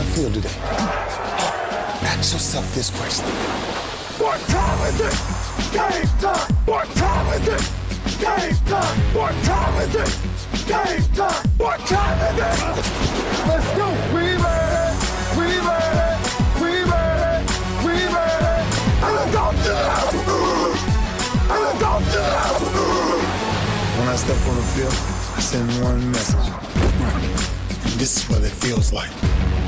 I feel today? Ask yourself this question. What time is it? Game time. What time is it? Game time. What time is it? Game time. What time is it? Let's go. We made it. We made it. We made it. We made it. And all good. And all good. When I step on the field, I send one message. This is what it feels like.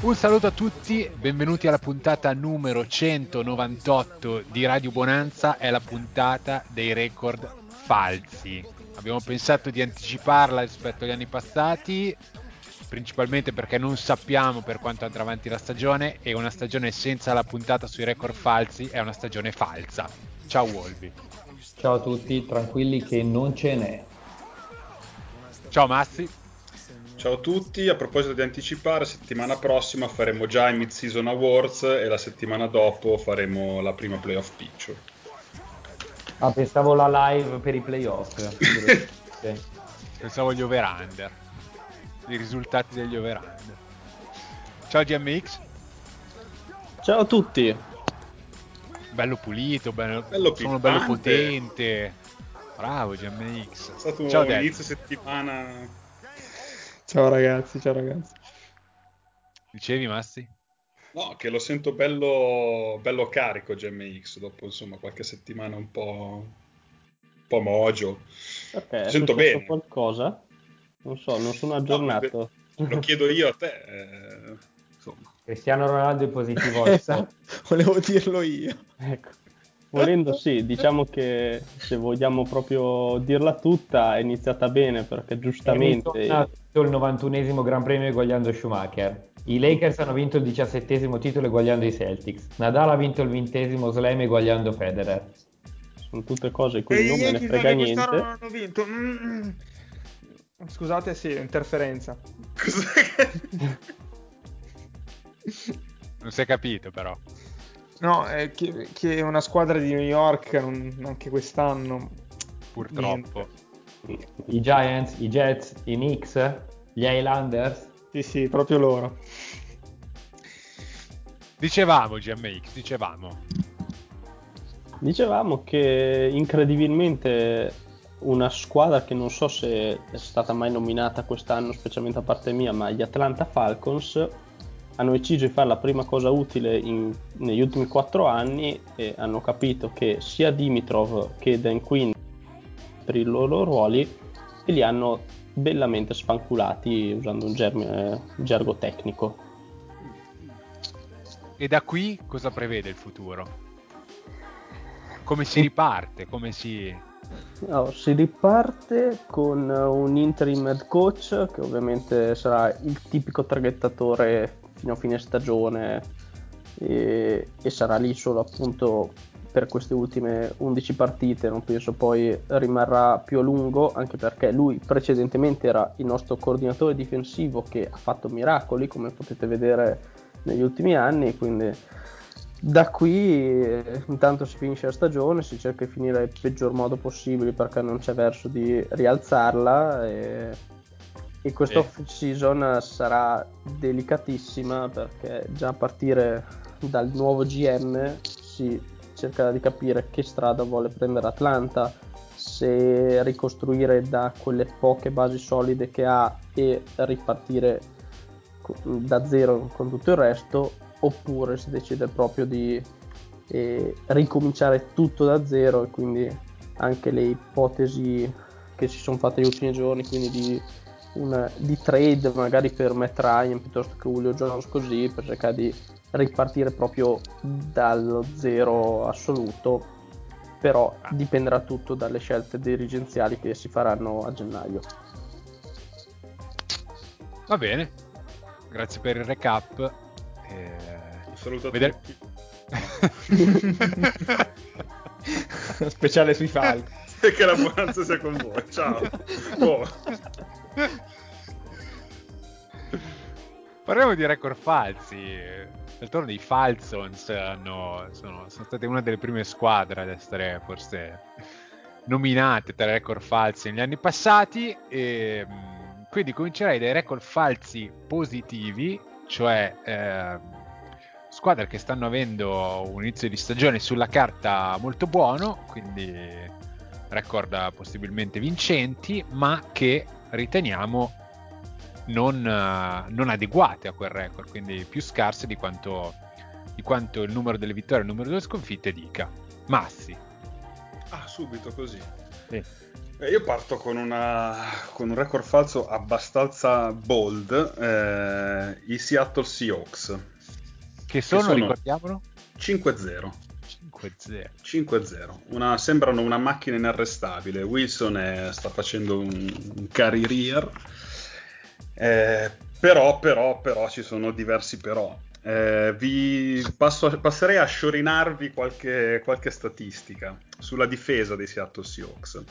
Un saluto a tutti, benvenuti alla puntata numero 198 di Radio Bonanza, è la puntata dei record falsi. Abbiamo pensato di anticiparla rispetto agli anni passati, principalmente perché non sappiamo per quanto andrà avanti la stagione e una stagione senza la puntata sui record falsi è una stagione falsa. Ciao Wolvi. Ciao a tutti, tranquilli che non ce n'è. Ciao Massi. Ciao a tutti, a proposito di anticipare, settimana prossima faremo già i Mid-Season Awards e la settimana dopo faremo la prima playoff picture. Ah, pensavo la live per i playoff. Ok. Pensavo agli over-under, i risultati degli over-under. Ciao GMX, Ciao a tutti. bello pulito, bello, Bello sono bello potente. Bravo GMX. È stato Ciao un Del. inizio settimana... Ciao ragazzi, ciao ragazzi. Dicevi Massi? No, che lo sento bello, bello carico GMX dopo insomma qualche settimana un po', un po' mogio. Perché è Sento bene. qualcosa? Non so, non sono aggiornato. Lo chiedo io a te. eh, insomma. Cristiano Ronaldo è positivo Esatto, volevo dirlo io. Ecco. Volendo sì, diciamo che se vogliamo proprio dirla tutta è iniziata bene perché giustamente ha vinto il 91esimo Gran Premio eguagliando Schumacher. I Lakers hanno vinto il 17esimo titolo eguagliando i Celtics. Nadal ha vinto il 20esimo slam eguagliando Federer. sono tutte cose cui non me ne frega niente. non hanno vinto. Mm. Scusate, sì, interferenza. Cos'è? Non si è capito però. No, è che, che una squadra di New York non- anche quest'anno. Purtroppo. I Giants, i Jets, i Knicks, gli Highlanders. Sì, sì, proprio loro. Dicevamo GMX, dicevamo. Dicevamo che incredibilmente una squadra che non so se è stata mai nominata quest'anno, specialmente a parte mia, ma gli Atlanta Falcons hanno deciso di fare la prima cosa utile in- negli ultimi quattro anni e hanno capito che sia Dimitrov che Dan Quinn per i loro ruoli e li hanno bellamente sfanculati usando un germe- gergo tecnico. E da qui cosa prevede il futuro? Come si riparte? Come si... No, si riparte con un interim head coach che ovviamente sarà il tipico traghettatore fino a fine stagione e, e sarà lì solo appunto per queste ultime 11 partite, non penso poi rimarrà più a lungo anche perché lui precedentemente era il nostro coordinatore difensivo che ha fatto miracoli come potete vedere negli ultimi anni, quindi da qui eh, intanto si finisce la stagione, si cerca di finire nel peggior modo possibile perché non c'è verso di rialzarla e, e questa off season sarà delicatissima perché già a partire dal nuovo GM si cercherà di capire che strada vuole prendere Atlanta, se ricostruire da quelle poche basi solide che ha e ripartire da zero con tutto il resto oppure si decide proprio di eh, ricominciare tutto da zero e quindi anche le ipotesi che si sono fatte negli ultimi giorni quindi di, una- di trade magari per Matt Ryan piuttosto che Julio Jones così per cercare di ripartire proprio dallo zero assoluto però dipenderà tutto dalle scelte dirigenziali che si faranno a gennaio Va bene, grazie per il recap. Eh, Saluto a Vedere- tutti. Speciale sui falchi. E che la buonanza sia con voi. Ciao. Oh. Parliamo di record falsi. D'altronde i Falcons hanno- sono, sono state una delle prime squadre ad essere forse nominate tra record falsi negli anni passati. E, mh, quindi comincerei dai record falsi positivi, cioè ehm, squadre che stanno avendo un inizio di stagione sulla carta molto buono, quindi record possibilmente vincenti, ma che riteniamo non, eh, non adeguate a quel record, quindi più scarse di quanto, di quanto il numero delle vittorie e il numero delle sconfitte dica. Massi. Ah, subito così. Sì. Eh, Io parto con, una- con un record falso abbastanza bold, eh, i Seattle Seahawks, Che sono, sono- ricordiamolo? 5-0. 5-0. 5-0. Una- sembrano una macchina inarrestabile. Wilson è- sta facendo un, un career, eh, però, però, però ci sono diversi però. Eh, vi passo- passerei a sciorinarvi qualche, qualche statistica sulla difesa dei Seattle Seahawks.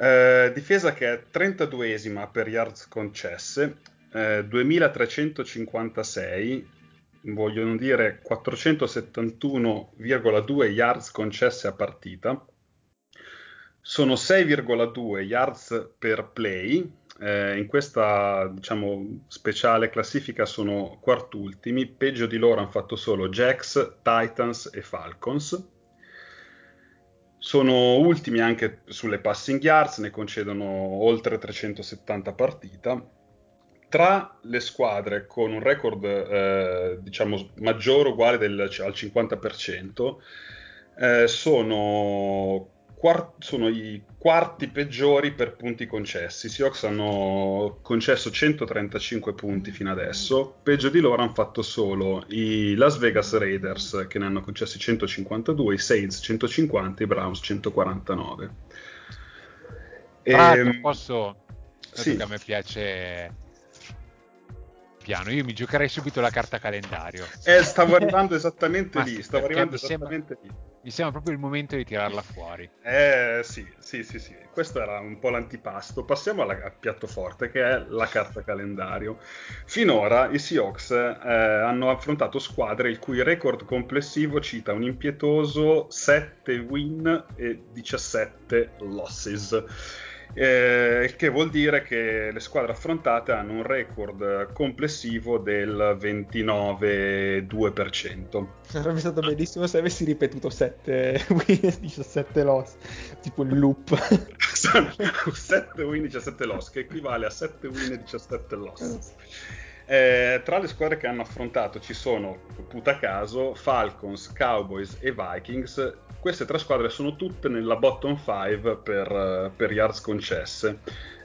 Eh, difesa che è 32esima per yards concesse, eh, 2356, vogliono dire 471,2 yards concesse a partita, sono 6,2 yards per play. eh, in questa diciamo speciale classifica sono quartultimi, peggio di loro hanno fatto solo Jacks, Titans e Falcons. Sono ultimi anche sulle passing yards, ne concedono oltre 370 a partita. Tra le squadre con un record eh, diciamo maggiore o uguale del- al 50%, eh, sono, quar- sono i quarti peggiori per punti concessi. I Seahawks hanno concesso 135 punti fino adesso, peggio di loro hanno fatto solo i Las Vegas Raiders che ne hanno concessi 152, i Saints 150 e i Browns 149. Tra l'altro Ehm, posso... sì. che a me piace piano, io mi giocherei subito la carta calendario. Eh, stavo arrivando esattamente lì, stavo arrivando mi sembra- esattamente lì. Mi sembra proprio il momento di tirarla fuori. Eh sì, sì, sì, sì, questo era un po' l'antipasto. Passiamo alla- al piatto forte che è la carta calendario. Finora i Seahawks eh, hanno affrontato squadre il cui record complessivo cita un impietoso 7 win e 17 losses. Eh, che vuol dire che le squadre affrontate hanno un record complessivo del 29,2%. Sarebbe stato bellissimo se avessi ripetuto 7 win e 17 loss, tipo il loop. Sono 7 win 17 loss che equivale a 7 win e 17 loss Eh, tra le squadre che hanno affrontato ci sono puta caso Falcons, Cowboys e Vikings queste tre squadre sono tutte nella bottom 5 per, eh, per yards concesse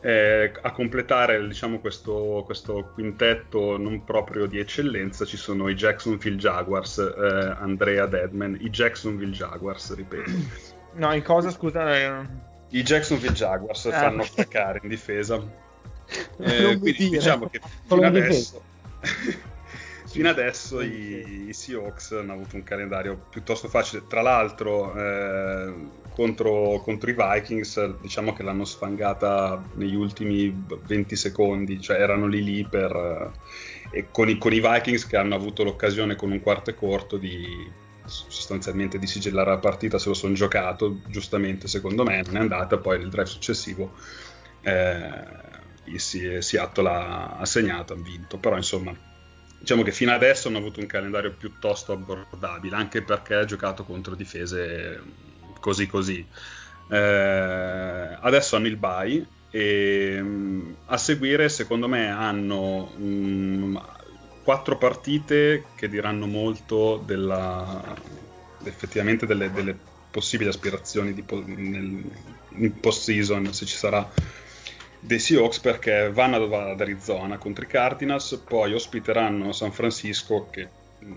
Eh, a completare diciamo, questo, questo quintetto non proprio di eccellenza ci sono i Jacksonville Jaguars eh, Andrea Deadman i Jacksonville Jaguars ripeto No, in cosa, scusa? eh, i Jacksonville Jaguars Ah. fanno cacare in difesa. Eh, quindi dire. diciamo che fino in adesso, fino adesso i, i Seahawks hanno avuto un calendario piuttosto facile. Tra l'altro, eh, contro, contro i Vikings, diciamo che l'hanno sfangata negli ultimi 20 secondi, cioè erano lì lì per. eh, e con i, con i Vikings che hanno avuto l'occasione con un quarto e corto di sostanzialmente di sigillare la partita se lo sono giocato giustamente secondo me non è andata poi nel drive successivo eh, Si- Seattle ha, ha segnato ha vinto. Però insomma diciamo che fino adesso hanno avuto un calendario piuttosto abbordabile anche perché ha giocato contro difese così così. Eh, adesso hanno il bye e mh, a seguire secondo me hanno mm, quattro partite che diranno molto della, effettivamente delle, delle possibili aspirazioni po- nel, in post season se ci sarà dei Seahawks perché vanno ad, Arizona contro i Cardinals poi ospiteranno San Francisco che mh,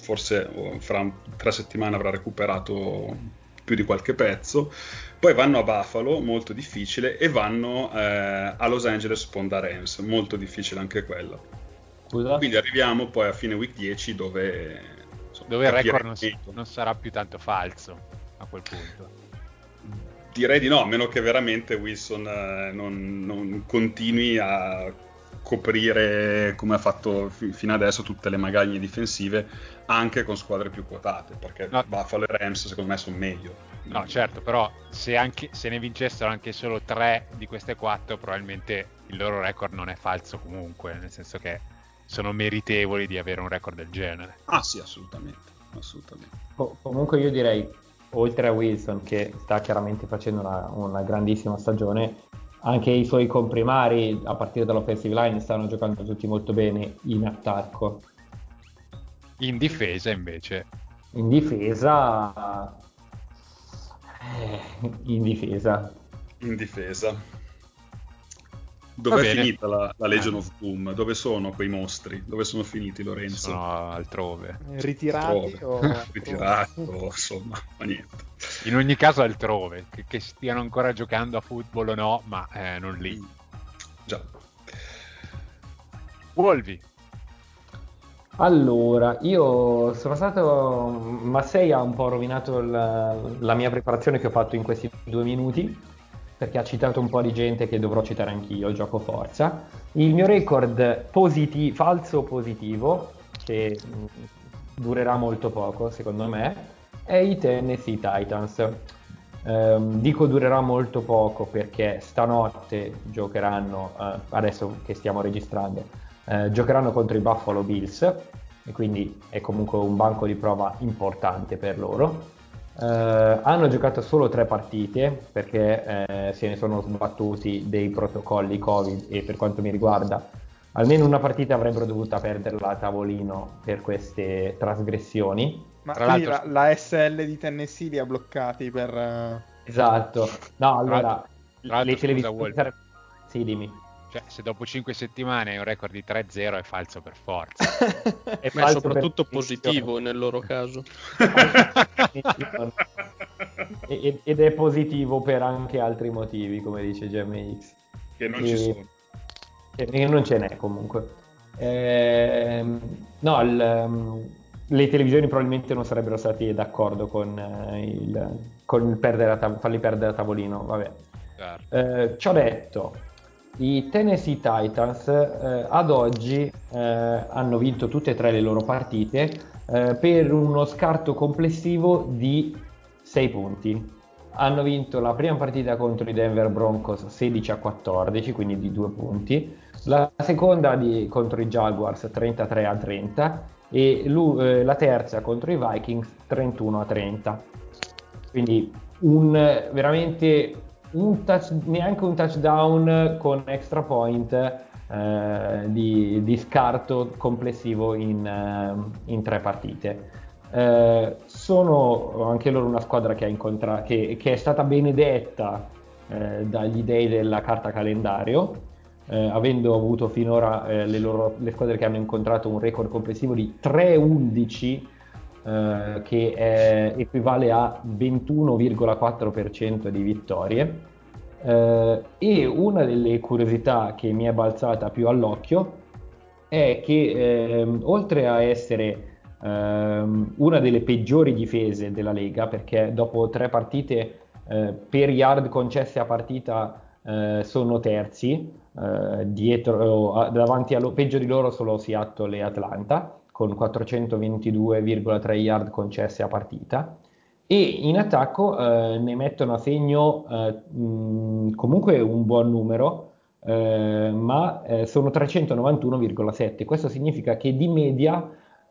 forse oh, fra tre settimane avrà recuperato più di qualche pezzo poi vanno a Buffalo, molto difficile, e vanno eh, a Los Angeles Ponda Rams, molto difficile anche quello. Scusa? Quindi arriviamo poi a fine week 10 dove... insomma, Dove il record non, non sarà più tanto falso a quel punto. Direi di no, a meno che veramente Wilson eh, non, non continui a coprire come ha fatto fi- fino adesso tutte le magagne difensive anche con squadre più quotate perché No. Buffalo e Rams secondo me sono meglio No, certo, però se, anche, se ne vincessero anche solo tre di queste quattro, probabilmente il loro record non è falso comunque, nel senso che sono meritevoli di avere un record del genere. ah sì assolutamente assolutamente Co- comunque io direi, oltre a Wilson che sta chiaramente facendo una, una grandissima stagione, anche i suoi comprimari a partire dall'offensive line stanno giocando tutti molto bene in attacco. In difesa invece, In difesa... eh, in difesa. in difesa dove è bene. finita la, la Legion Eh. of Doom? Dove sono quei mostri? Dove sono finiti Lorenzo? sono altrove. Ritirati Altrove. o... Ritirato, insomma, ma niente. In ogni caso altrove, che, che stiano ancora giocando a football o no, ma eh, non lì. Già. Wolvi, Allora, io sono stato. Massei ha un po' rovinato la, la mia preparazione che ho fatto in questi due minuti, perché ha citato un po' di gente che dovrò citare anch'io, gioco forza. Il mio record positi- falso positivo, che mh, durerà molto poco secondo me, è i Tennessee Titans. Ehm, dico durerà molto poco perché stanotte giocheranno, eh, adesso che stiamo registrando, eh, giocheranno contro i Buffalo Bills e quindi è comunque un banco di prova importante per loro. Eh, hanno giocato solo tre partite perché eh, se ne sono sbattuti dei protocolli Covid e per quanto mi riguarda almeno una partita avrebbero dovuto perderla a tavolino per queste trasgressioni. Ma Tra quindi la, l'altro- la SL di Tennessee li ha bloccati per... eh, Esatto. No, allora l'altro- tra l'altro, le scusa, televisioni Sì, dimmi. Cioè, se dopo 5 settimane hai un record di 3-0 è falso per forza. È Ma è falso soprattutto per positivo nel loro caso. E- ed- è positivo per anche altri motivi, come dice GMX. che non E- ci sono. E e non ce n'è comunque. Ehm, no, il, ehm, le televisioni probabilmente non sarebbero stati d'accordo con, eh, il, con il perdere a tav- farli perdere a tavolino. Vabbè. Certo. Eh, ciò detto, i Tennessee Titans eh, ad oggi eh, hanno vinto tutte e tre le loro partite eh, per uno scarto complessivo di 6 punti. Hanno vinto la prima partita contro i Denver Broncos 16 a 14, quindi di 2 punti, la seconda di- contro i Jaguars 33 a 30 e l'u- eh, la terza contro i Vikings 31 a 30. Quindi un, veramente un touch- neanche un touchdown con extra point eh, di, di scarto complessivo in, eh, in tre partite. Eh, sono anche loro una squadra che, incontra- che, che è stata benedetta eh, dagli dei della carta calendario, eh, avendo avuto finora eh, le, loro, le squadre che hanno incontrato un record complessivo di 3-11 eh, che è- equivale a 21,4% di vittorie. Eh, e una delle curiosità che mi è balzata più all'occhio è che ehm, oltre a essere ehm, una delle peggiori difese della Lega, perché dopo tre partite eh, per yard concesse a partita eh, sono terzi, eh, dietro, davanti allo peggio di loro solo Seattle e Atlanta, con 422,3 yard concesse a partita. E in attacco eh, ne mettono a segno eh, mh, comunque un buon numero, eh, ma eh, sono 391,7. Questo significa che di media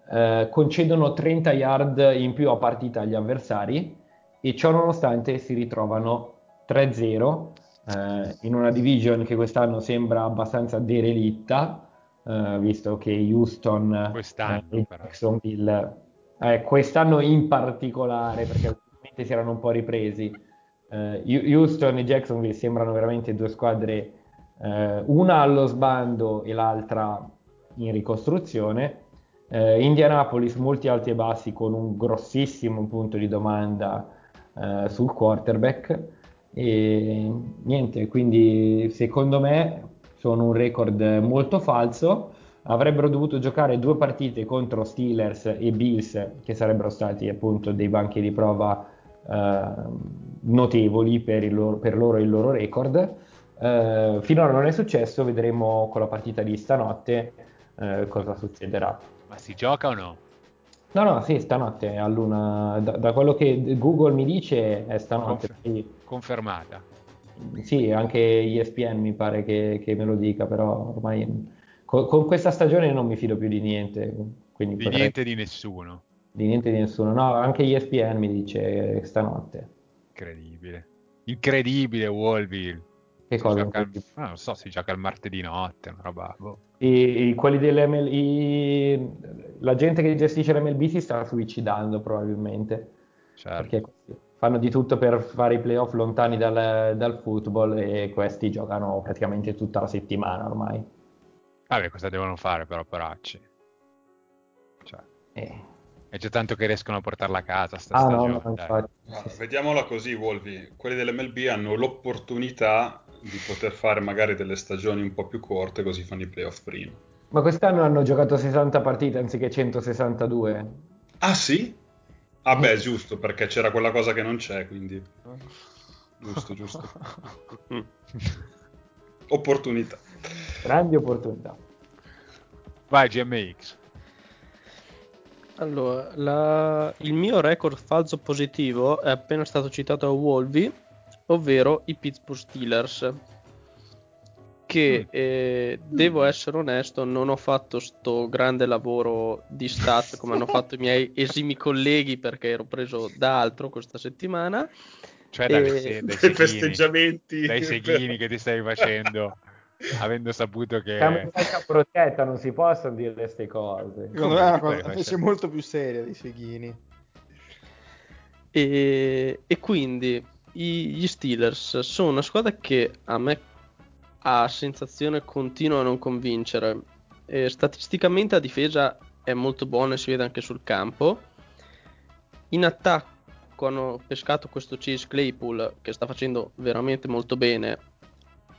eh, concedono 30 yard in più a partita agli avversari e ciò nonostante si ritrovano 3-0 eh, in una division che quest'anno sembra abbastanza derelitta, eh, visto che Houston Quest'anno, eh, e però. Jacksonville, eh, quest'anno in particolare, perché ultimamente si erano un po' ripresi, eh, Houston e Jacksonville sembrano veramente due squadre, eh, una allo sbando e l'altra in ricostruzione. Eh, Indianapolis molti alti e bassi con un grossissimo punto di domanda eh, sul quarterback e niente, quindi secondo me sono un record molto falso. avrebbero dovuto giocare due partite contro Steelers e Bills, che sarebbero stati appunto dei banchi di prova eh, notevoli per, loro, per loro e il loro record. Eh, finora non è successo, vedremo con la partita di stanotte eh, cosa succederà. Ma si gioca o no? No, no, sì, stanotte a luna. Da, da quello che Google mi dice è stanotte. Confer-. Confermata. Sì, anche ESPN mi pare che, che me lo dica, però ormai con, con questa stagione non mi fido più di niente. Quindi Di potrei- niente di nessuno. di niente di nessuno. No, anche ESPN mi dice stanotte. Incredibile. Incredibile, Wolville. Che Si cosa? gioca il- ah, non so, si gioca il martedì notte, una roba. boh. I, quelli dell'ML, i- la gente che gestisce l'MLB si sta suicidando probabilmente. Certo. Perché fanno di tutto per fare i playoff lontani dal, dal football e questi giocano praticamente tutta la settimana ormai. Vabbè, cosa devono fare però, poracci? Cioè, Eh. è già tanto che riescono a portarla a casa sta Ah no, stagione. no, sì, sì. vediamola così, Wolvi. Quelli dell'MLB hanno l'opportunità di poter fare magari delle stagioni un po' più corte, così fanno i playoff prima. Ma quest'anno hanno giocato 60 partite anziché 162. Ah sì? Ah beh, giusto, perché c'era quella cosa che non c'è, quindi... Giusto, giusto. Opportunità. Grandi opportunità. Vai, GMX. Allora, la- il mio record falso positivo è appena stato citato a Wolvi, ovvero i Pittsburgh Steelers. Che eh, devo essere onesto, non ho fatto sto grande lavoro di stat come hanno fatto i miei esimi colleghi perché ero preso da altro questa settimana. Cioè dalle Eh, se- dai seghini, festeggiamenti. dai seghini che ti stai facendo, avendo saputo che... Siamo in protetta, non si possono dire queste cose. Secondo me è una cosa invece molto più seria dei seghini. E, e quindi i- gli Steelers sono una squadra che a me a sensazione continua a non convincere. E statisticamente la difesa è molto buona e si vede anche sul campo. In attacco hanno pescato questo Chase Claypool che sta facendo veramente molto bene,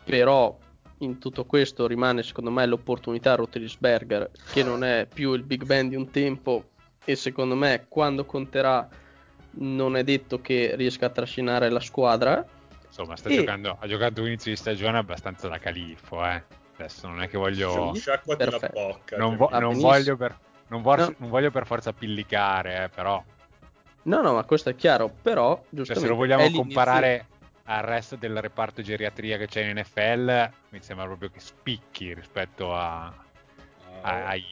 però in tutto questo rimane secondo me l'opportunità a Roethlisberger che non è più il Big Ben di un tempo e secondo me quando conterà non è detto che riesca a trascinare la squadra. Insomma, sta E- giocando, ha giocato un inizio di stagione abbastanza da califfo, eh. Adesso non è che voglio... Sciacquati la bocca. Non, cioè, vo- non voglio per, non, vor- No. non voglio per forza pillicare, eh, però... No, no, ma questo è chiaro, però Cioè, giustamente se lo vogliamo comparare al resto del reparto geriatria che c'è in NFL, mi sembra proprio che spicchi rispetto a, Ah, ai,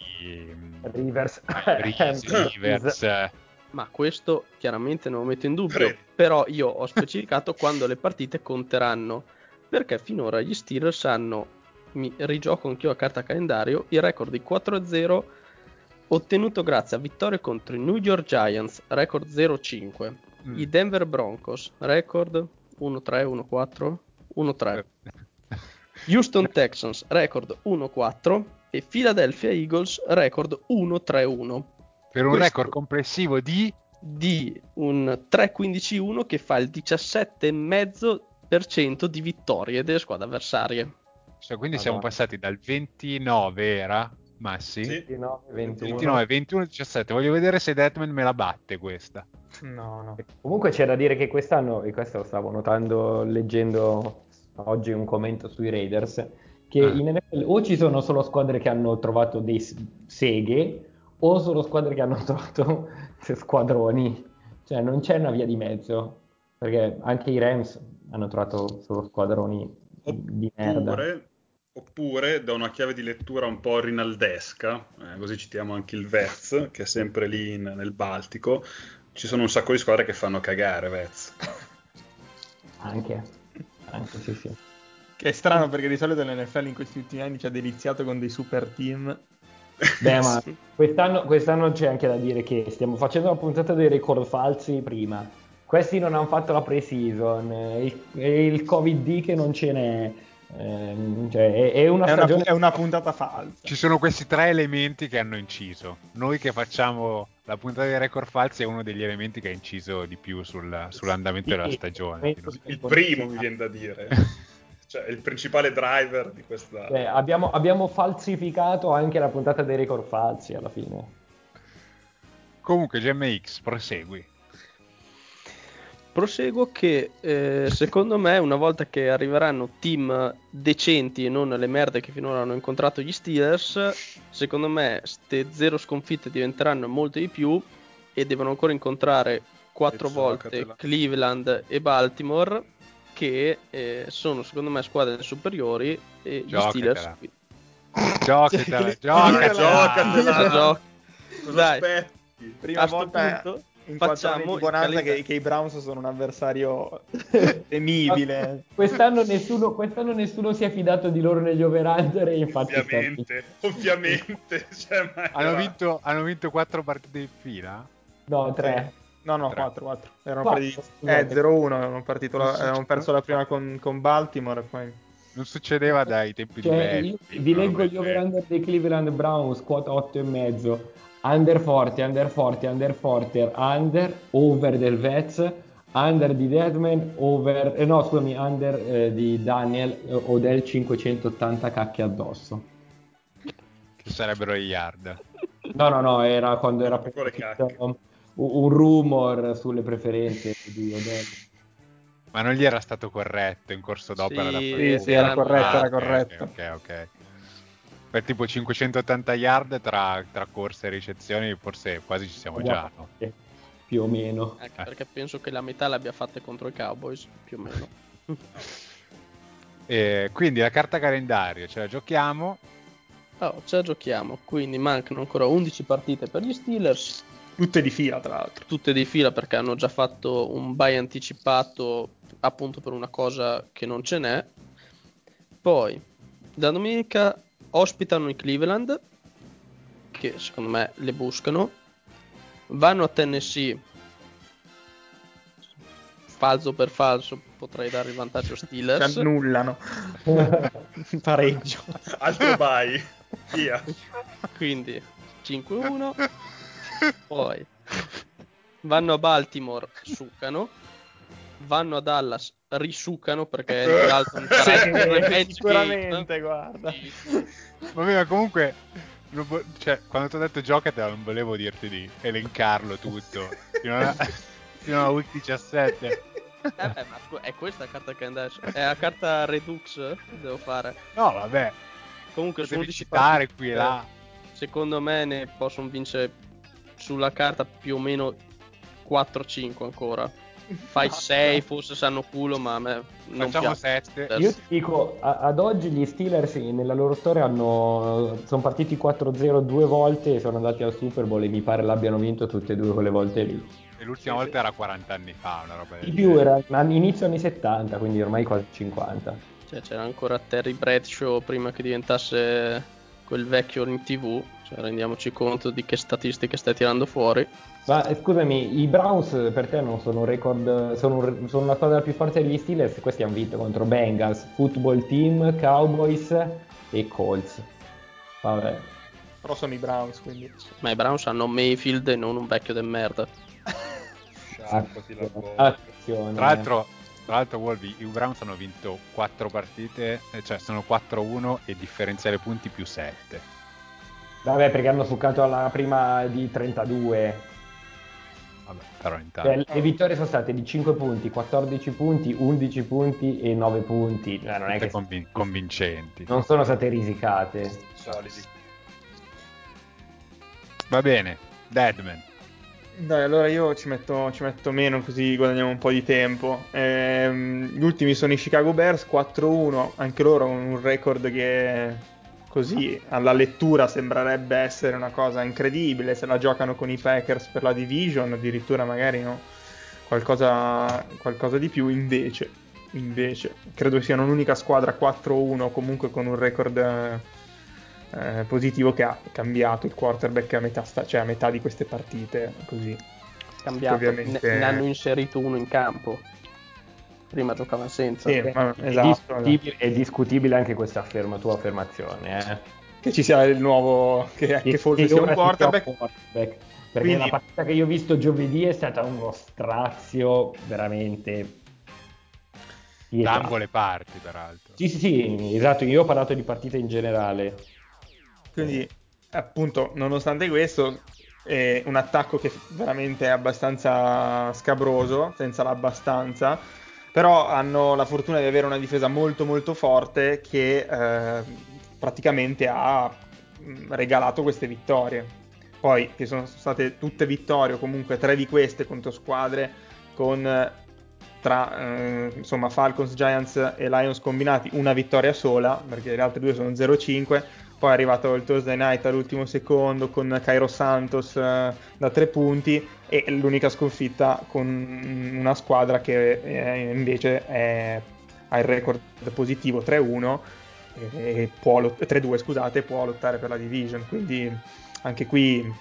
Rivers. ai Rivers. Ma questo chiaramente non lo metto in dubbio, Credo. però io ho specificato quando le partite conteranno, perché finora gli Steelers hanno, mi rigioco anch'io a carta calendario, il record di 4-0 ottenuto grazie a vittorie contro i New York Giants, record 0-5, Mm. i Denver Broncos, record 1-3, 1-4, 1-3, Houston Texans, record 1-4 e Philadelphia Eagles, record 1-3-1 per un Questo- record complessivo di di un 3-15-1 che fa il 17,5% di vittorie delle squadre avversarie. cioè, quindi siamo Madonna. passati dal 29 era Massi Sì. 29, 21. 29 21 17 voglio vedere se Deadman me la batte questa No, no. Comunque c'è da dire che quest'anno, e questo lo stavo notando leggendo oggi un commento sui Raiders, che Ah. in NFL o ci sono solo squadre che hanno trovato dei seghe o solo squadre che hanno trovato squadroni, cioè non c'è una via di mezzo, perché anche i Rams hanno trovato solo squadroni di merda. Oppure, oppure da una chiave di lettura un po' rinaldesca, eh, così citiamo anche il Vez, che è sempre lì in- nel Baltico, ci sono un sacco di squadre che fanno cagare Vez. Anche, anche sì sì. Che è strano perché di solito l'NFL in questi ultimi anni ci ha deliziato con dei super team. Beh, ma quest'anno, quest'anno c'è anche da dire che stiamo facendo la puntata dei record falsi prima. Questi non hanno fatto la pre-season, eh, il, e il Covid-D che non ce n'è. ehm, cioè, è, una È una, stagione è una puntata falsa. ci sono questi tre elementi che hanno inciso noi che facciamo la puntata dei record falsi è uno degli elementi che ha inciso di più sul- sull'andamento della stagione Il primo mi viene da dire. cioè il principale driver di questa... Eh, abbiamo, abbiamo falsificato anche la puntata dei record falsi alla fine. Comunque, GMX, prosegui. Proseguo che eh, secondo me una volta che arriveranno team decenti e non le merde che finora hanno incontrato gli Steelers, secondo me ste zero sconfitte diventeranno molte di più e devono ancora incontrare quattro volte. Cleveland e Baltimore che eh, sono secondo me squadre superiori e gli Giocatela. Steelers Giocatela, giocatela. giocatela. Ah, gioc- Cosa Dai. aspetti? Prima A volta punto in facciamo di bonanza che, che i Browns sono un avversario temibile. Quest'anno nessuno, quest'anno nessuno si è fidato di loro negli over-under infatti Ovviamente, ovviamente. Cioè, Hanno vinto, hanno vinto quattro partite in fila? No, tre. No, no, Tre. 4, 4. Erano Quattro, prediti- scusate. Eh, 0-1, erano, partito la- avevano perso la prima con, con Baltimore e poi... Non succedeva dai tempi di Cioè, Belli. io vi leggo gli over-under dei Cleveland Browns, quota 8 e mezzo. Under 40, under 40, under 40, under, over del Vets, under di Deadman, over, eh, no scusami, under eh, di Daniel eh, o del 580 cacche addosso. Che sarebbero i yard. No, no, no, era quando era Piccole uscito cacche. Un, rumor sulle preferenze di Odell. Ma non gli era stato corretto in corso d'opera Sì, da Sì, sì, era Ah, corretto, era ok, corretto. Ok, ok. Per tipo 580 yard tra, tra corse e ricezioni, forse quasi ci siamo già, no? Eh, Più o meno. Anche perché penso che la metà l'abbia fatta contro i Cowboys, più o meno. E quindi la carta calendario, ce la giochiamo. Oh, ce la giochiamo, quindi mancano ancora 11 partite per gli Steelers, Tutte di fila, tra l'altro. tutte di fila perché hanno già fatto un buy anticipato appunto per una cosa che non ce n'è. Poi, da domenica ospitano i Cleveland, che secondo me le buscano, vanno a Tennessee, falso per falso potrei dare il vantaggio Ci Steelers. annullano. Pareggio. Altro bye. Via. Quindi 5-1. Poi vanno a Baltimore, succano. Vanno a Dallas, risuccano perché Andy Dalton Sì, sicuramente, guarda. Sì. Vabbè, ma comunque, vo- cioè, quando ti ho detto giocatela, non volevo dirti di elencarlo tutto. Fino alla, fino alla week 17. Eh beh, ma scu- è questa la carta che andare. È la carta Redux che devo fare. No, vabbè, Comunque su devi 11 citare partite, qui e là. Secondo me ne possono vincere sulla carta più o meno 4-5 ancora. Fai 6, forse sanno culo, ma a me non Facciamo piace. 7. Io ti dico, a- ad oggi gli Steelers nella loro storia hanno, sono partiti 4-0 due volte e sono andati al Super Bowl e mi pare l'abbiano vinto tutte e due quelle volte lì. E l'ultima volta era 40 anni fa, una roba del Di più era inizio anni 70, quindi ormai quasi 50. Cioè, c'era ancora Terry Bradshaw prima che diventasse quel vecchio in tv. Cioè, rendiamoci conto di che statistiche stai tirando fuori. Ma eh, scusami, i Browns per te non sono un record, sono, un- sono una squadra più forte degli Steelers, questi hanno vinto contro Bengals, Football Team, Cowboys e Colts. Vabbè. Però sono i Browns, quindi... Ma i Browns hanno Mayfield e non un vecchio de merda. Bocca. Attenzione. Tra l'altro, tra l'altro Wolvi, i Browns hanno vinto 4 partite, eh, cioè sono 4-1 e differenziale punti più 7. Vabbè, perché hanno succato alla prima di 32. Vabbè, però intanto. Cioè, le vittorie sono state di 5 punti, 14 punti, 11 punti e 9 punti. Cioè, non è che convin- convincenti. non sono state risicate. Solidi. Va bene, Deadman. Dai, allora io ci metto, ci metto meno così guadagniamo un po' di tempo. Ehm, gli ultimi sono i Chicago Bears 4-1, anche loro un record che così alla lettura sembrerebbe essere una cosa incredibile. Se la giocano con i Packers per la division, addirittura magari no, qualcosa, qualcosa di più. Invece, invece, credo siano l'unica squadra 4-1 comunque con un record eh, positivo che ha cambiato il quarterback a metà, sta- cioè a metà di queste partite. Così. Cambiato. Ovviamente- Ne, ne hanno inserito uno in campo. Prima giocavano senza. Sì, ma- È, esatto, discutibile, è discutibile anche questa afferma- tua affermazione. Eh. che ci sia il nuovo che, che forse sia un quarterback un quarterback. Perché Quindi- la partita che io ho visto giovedì è stata uno strazio veramente. Da esatto. ambo le parti, peraltro. Sì, sì, sì, esatto, io ho parlato di partite in generale. Quindi, appunto, nonostante questo, è un attacco che veramente è abbastanza scabroso, senza l'abbastanza. Però hanno la fortuna di avere una difesa molto molto forte che eh, praticamente ha regalato queste vittorie. Poi, che sono state tutte vittorie, o comunque tre di queste contro squadre con tra eh, insomma Falcons, Giants e Lions combinati una vittoria sola, perché le altre due sono 0-5. Poi è arrivato il Thursday night all'ultimo secondo con Cairo Santos eh, da tre punti e l'unica sconfitta con una squadra che eh, invece è- ha il record positivo 3-1 e può lot- 3-2 scusate, può lottare per la division. Quindi anche qui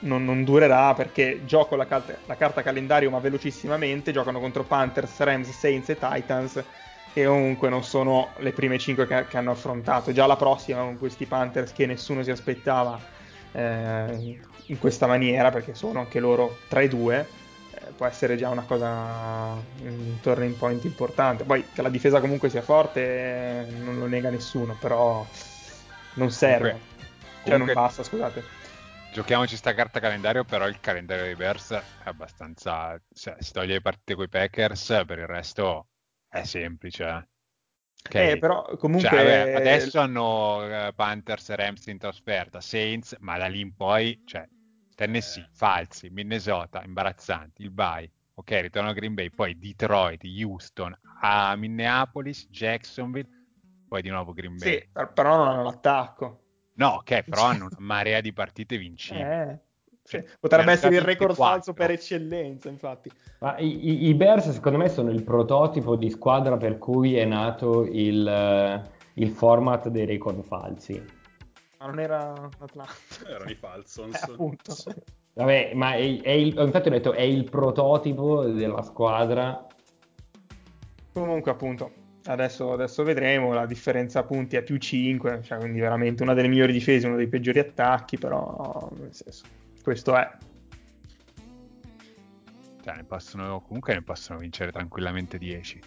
non, non durerà perché gioco la, cal- la carta calendario ma velocissimamente, giocano contro Panthers, Rams, Saints e Titans e comunque non sono le prime 5 che, che hanno affrontato. Già la prossima con questi Panthers che nessuno si aspettava eh, in questa maniera perché sono anche loro 3-2 eh, può essere già una cosa un turning point importante. Poi che la difesa comunque sia forte eh, non lo nega nessuno, però non serve. Comunque- Cioè comunque- non basta, scusate. Giochiamoci sta carta calendario, però il calendario dei Bears è abbastanza... Cioè, si toglie le partite con i Packers, per il resto è semplice. eh. Ok. Eh, però comunque Cioè, vabbè, adesso hanno eh, Panthers e Rams in trasferta, Saints, ma da lì in poi, cioè, Tennessee, falsi, Minnesota, imbarazzanti, il bye, ok, ritorno a Green Bay, poi Detroit, Houston, a Minneapolis, Jacksonville, poi di nuovo Green Bay. sì, per- però non hanno l'attacco. No, ok, però hanno una marea di partite vincibili. Eh. Cioè, Potrebbe essere il record 24. falso per eccellenza, infatti. Ma i, i- i Bears secondo me sono il prototipo di squadra per cui è nato il, il format dei record falsi. Ma non era Atlanta. Erano i Falsons. Eh, appunto. Vabbè, ma è, è il, infatti ho detto è il prototipo della squadra. Comunque, appunto, adesso, adesso vedremo. La differenza punti è più 5, cioè, quindi veramente una delle migliori difese, uno dei peggiori attacchi. Però, nel senso, questo è. Cioè, ne possono, comunque ne possono vincere tranquillamente 10.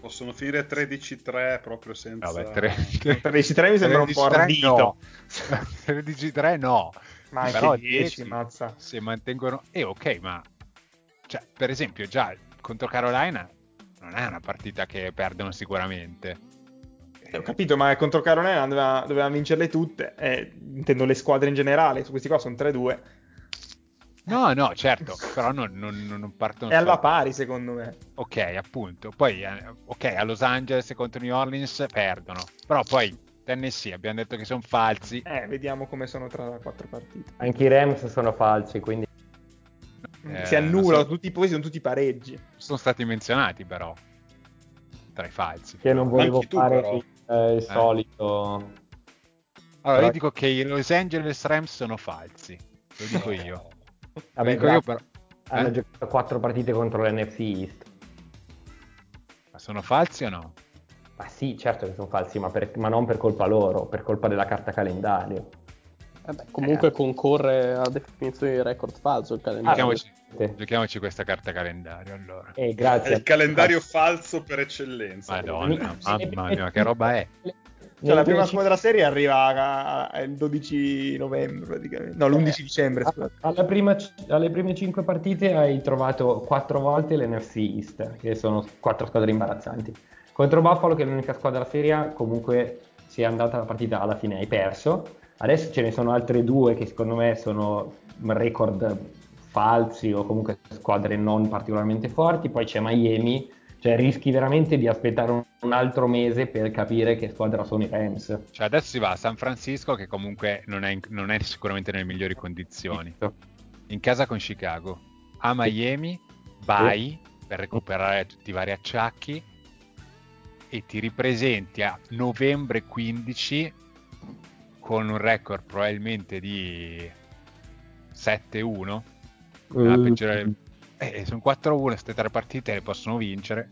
Possono finire 13-3 proprio senza... Vabbè, tre- 13-3 mi sembra un po' 13-3 ardito. no. 13-3 no. Ma anche Però 10, mazza. Se mantengono... Eh, ok, ma... Cioè, per esempio, già contro Carolina non è una partita che perdono sicuramente. Eh, Ho capito, ma contro Carolina doveva, doveva vincerle tutte. Eh, intendo le squadre in generale. Su questi qua sono 3-2. No, no, certo, però non, non- non partono È alla solo- pari, secondo me. Ok, appunto. Poi, eh, ok, a Los Angeles e contro New Orleans perdono. Però poi Tennessee abbiamo detto che sono falsi. Eh, vediamo come sono tra le quattro partite. Anche i Rams sono falsi, quindi Eh, si annullano, so- tutti, poi sono tutti pareggi. Sono stati menzionati però tra i falsi. che non volevo tu, fare però. il, eh, il solito. Allora, io Però- dico che i Los Angeles Rams sono falsi. Lo dico io. Vabbè, dico io però, hanno eh? giocato quattro partite contro l'NFC East. Ma sono falsi o no? Ma sì, certo che sono falsi, ma, per- ma non per colpa loro, per colpa della carta calendario. Vabbè, comunque concorre alla definizione di record falso il calendario. Giochiamoci, sì. giochiamoci questa carta calendario allora. Eh, È grazie. il calendario falso per eccellenza. Madonna, mamma mia, che roba è? Cioè, la prima squadra serie arriva il 12 novembre, praticamente. No, l'11 dicembre, Ah, scusate. alla prima- alle prime cinque partite hai trovato quattro volte l'NFC East, che sono quattro squadre imbarazzanti. Contro Buffalo, che è l'unica squadra della serie, comunque si è andata la partita alla fine, hai perso. Adesso ce ne sono altre due che secondo me sono record falsi o comunque squadre non particolarmente forti. Poi c'è Miami, cioè rischi veramente di aspettare un, altro mese per capire che squadra sono i Rams. Cioè adesso si va a San Francisco che comunque non è, in- non è sicuramente nelle migliori condizioni. In casa con Chicago. A Miami, vai per recuperare tutti i vari acciacchi e ti ripresenti a novembre 15 con un record probabilmente di 7-1. La Mm. peggiore- Eh, sono 4-1, queste tre partite le possono vincere.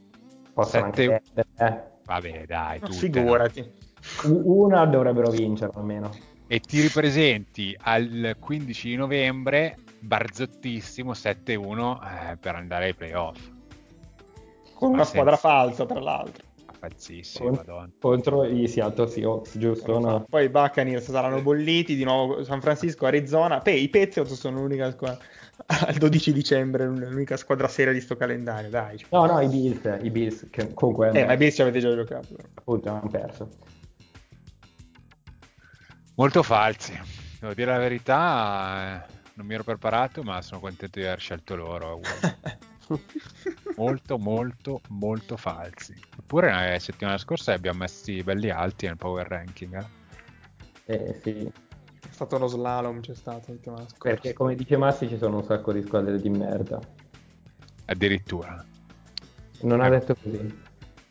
Possono anche Sette- perdere, eh. Vabbè, dai, tutte, no? Figurati. Una dovrebbero vincere almeno. E ti ripresenti al 15 di novembre, barzottissimo 7-1 eh, per andare ai playoff. Con una Ma squadra senza- falsa, tra l'altro. Pazzissimo, Con- madonna. contro i Seattle Seahawks, giusto? No? Poi i Buccaneers saranno bolliti, di nuovo San Francisco, Arizona. Poi i Patriots sono l'unica squadra. Al 12 dicembre, l'unica squadra seria di sto calendario, dai. No, no, i Bills, i Bills che comunque Eh, ma i Bills ci avete già giocato. appunto hanno perso. Molto falsi. Devo dire la verità, eh, non mi ero preparato, ma sono contento di aver scelto loro. molto, molto, molto falsi. Eppure la settimana scorsa li abbiamo messi belli alti nel power ranking. eh. Eh sì, stato lo slalom, c'è stato settimana scorsa. perché come dice Massi ci sono un sacco di squadre di merda. Addirittura. Non ha detto così.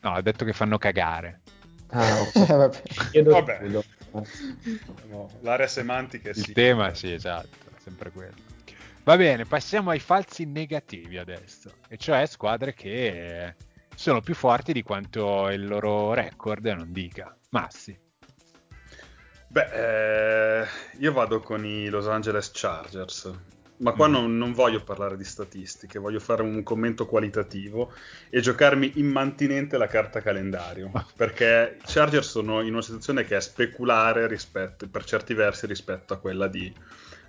No, ha detto che fanno cagare. Ah, ok. Eh, vabbè. Vabbè. No, l'area semantica è Il sì. tema, sì, esatto, sempre quello. Va bene, passiamo ai falsi negativi adesso, e cioè squadre che sono più forti di quanto il loro record non dica. Massi. Beh, eh, io vado con i Los Angeles Chargers, ma qua Mm. non, non voglio parlare di statistiche, voglio fare un commento qualitativo e giocarmi immantinente la carta calendario, perché i Chargers sono in una situazione che è speculare rispetto, per certi versi rispetto a quella di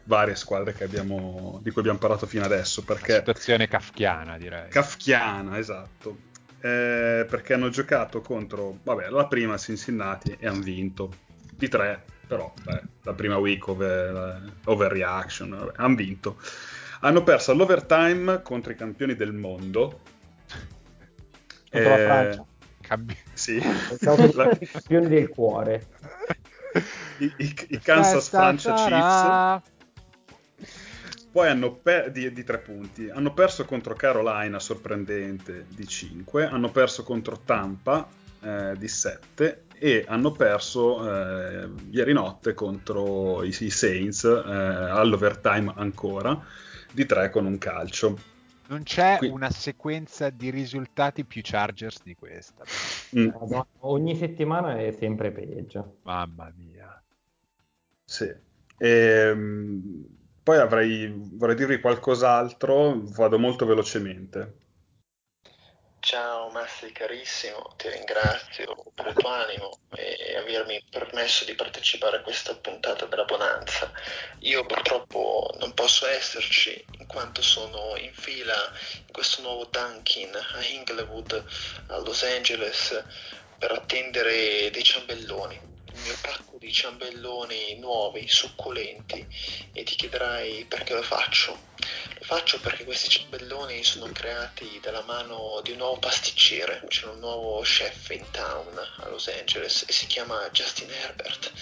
varie squadre abbiamo, di cui abbiamo parlato fino adesso, perché Situazione kafkiana, direi. kafkiana, esatto. Eh, perché hanno giocato contro, vabbè, la prima Cincinnati e hanno vinto di tre, però beh, la prima week over, overreaction, vabbè, hanno vinto. Hanno perso all'overtime contro i campioni del mondo. Contro la Eh, Francia. Cambi- Sì, Siamo La- i campioni del cuore. i, i- i Kansas Francia Chiefs. Poi hanno per- di, di tre punti. Hanno perso contro Carolina, sorprendente, di 5. Hanno perso contro Tampa eh, di 7. E hanno perso eh, ieri notte contro i, i Saints eh, all'overtime ancora di 3 con un calcio. Non c'è Qui- una sequenza di risultati più Chargers di questa. Mm, Madonna, ogni settimana è sempre peggio. Mamma mia. sì. Ehm, poi avrei, vorrei dirvi qualcos'altro, vado molto velocemente. Ciao Massi carissimo, ti ringrazio per il tuo animo e avermi permesso di partecipare a questa puntata della Bonanza. Io purtroppo non posso esserci in quanto sono in fila in questo nuovo Dunkin a Inglewood a Los Angeles per attendere dei ciambelloni. Il mio pacco di ciambelloni nuovi, succulenti e ti chiederai perché lo faccio. Faccio perché questi ciambelloni sono creati dalla mano di un nuovo pasticcere, c'è un nuovo chef in town a Los Angeles e si chiama Justin Herbert,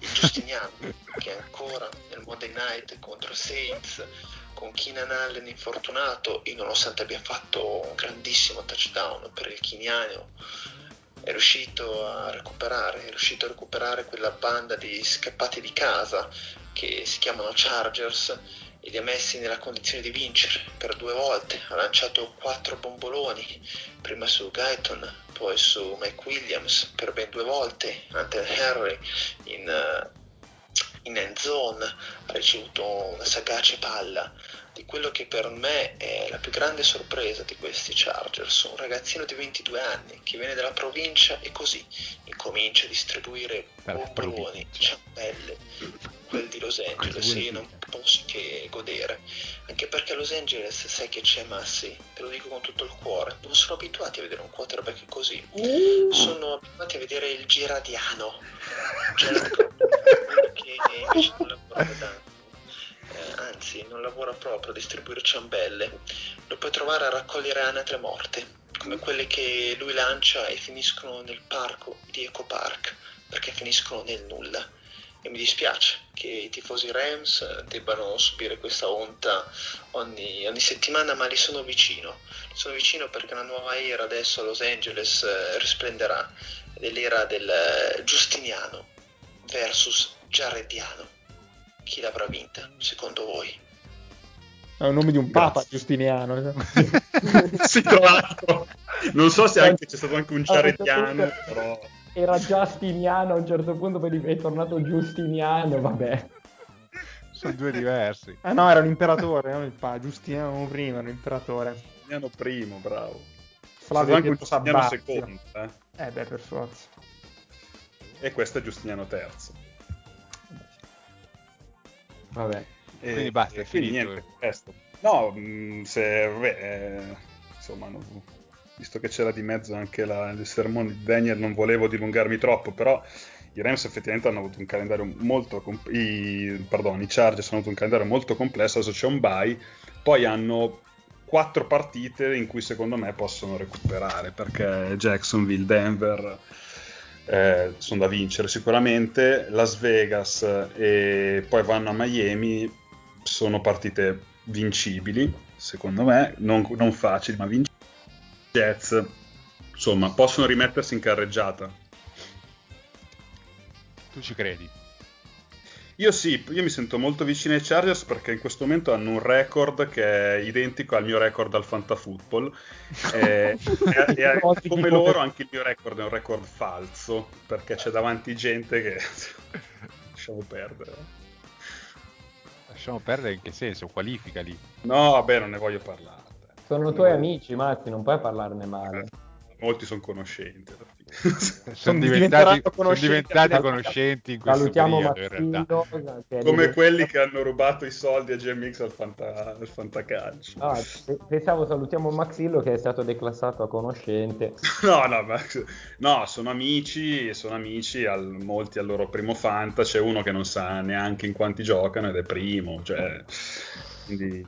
il Giustiniano, che ancora nel Monday Night contro Saints con Keenan Allen infortunato e nonostante abbia fatto un grandissimo touchdown per il keniano è riuscito a recuperare, è riuscito a recuperare quella banda di scappati di casa che si chiamano Chargers e li ha messi nella condizione di vincere per due volte. Ha lanciato quattro bomboloni, prima su Guyton, poi su Mike Williams per ben due volte. Anton Henry in, eh, in end zone ha ricevuto una sagace palla di quello che per me è la più grande sorpresa di questi Chargers, un ragazzino di 22 anni che viene dalla provincia e così incomincia a distribuire bomboloni, ciambelle, quelli di Los Angeles e non posso che godere, anche perché a Los Angeles sai che c'è Massi, te lo dico con tutto il cuore, non sono abituati a vedere un quarterback così, sono abituati a vedere il giradiano, Goff, che invece non lavora tanto. Eh, anzi, non lavora proprio a distribuire ciambelle, lo puoi trovare a raccogliere anatre morte, come quelle che lui lancia e finiscono nel parco di Eco Park, perché finiscono nel nulla. E mi dispiace che i tifosi Rams eh, debbano subire questa onta ogni, ogni settimana, ma li sono vicino. Li sono vicino perché una nuova era adesso a Los Angeles eh, risplenderà, ed è l'era del eh, Giustiniano versus Jarediano. Chi l'avrà vinta, secondo voi? È un nome di un papa, Grazie. Giustiniano. sì, tra l'altro. Non so se anche c'è stato anche un Ah, Giarediano, questo- però... Era Giustiniano a un certo punto, poi è tornato Giustiniano, vabbè. Sono due diversi. Ah no, era un imperatore, non il papa. Giustiniano prima, era un imperatore. Giustiniano primo, bravo. Flavio anche Giustiniano Sabbazio. secondo, eh. Eh beh, per forza. e questo è Giustiniano terzo. Vabbè. E- Quindi basta, è quindi finito. niente, questo. No, mh, se, vabbè, eh, insomma, no, visto che c'era di mezzo anche la- il sermone di Daniel, non volevo dilungarmi troppo, però i Rams effettivamente hanno avuto un calendario molto comp- i, pardon, i Chargers hanno avuto un calendario molto complesso, adesso c'è un bye, poi hanno quattro partite in cui secondo me possono recuperare, perché Jacksonville, Denver eh, sono da vincere sicuramente, Las Vegas e poi vanno a Miami, sono partite vincibili, secondo me, non, non facili, ma vincibili. Jets, insomma, possono rimettersi in carreggiata. Tu ci credi? Io sì, io mi sento molto vicino ai Chargers perché in questo momento hanno un record che è identico al mio record al Fantafootball. e, e- e come loro anche il mio record è un record falso perché c'è davanti gente che... Lasciamo perdere. Lasciamo perdere in che senso? Qualificali. No, vabbè, non ne voglio parlare. Sono tuoi amici, Mazzi, non puoi parlarne male. Molti sono conoscenti. Sono diventati, sono conoscenti diventati adesso. conoscenti in questo Salutiamo periodo è Come quelli che hanno rubato i soldi a GMX al, fanta, al Fantacalcio. No, pe- pensavo salutiamo Maxillo che è stato declassato a conoscente. No, no, ma- no, sono amici, sono amici, al- molti al loro primo Fanta, c'è uno che non sa neanche in quanti giocano ed è primo, cioè, quindi,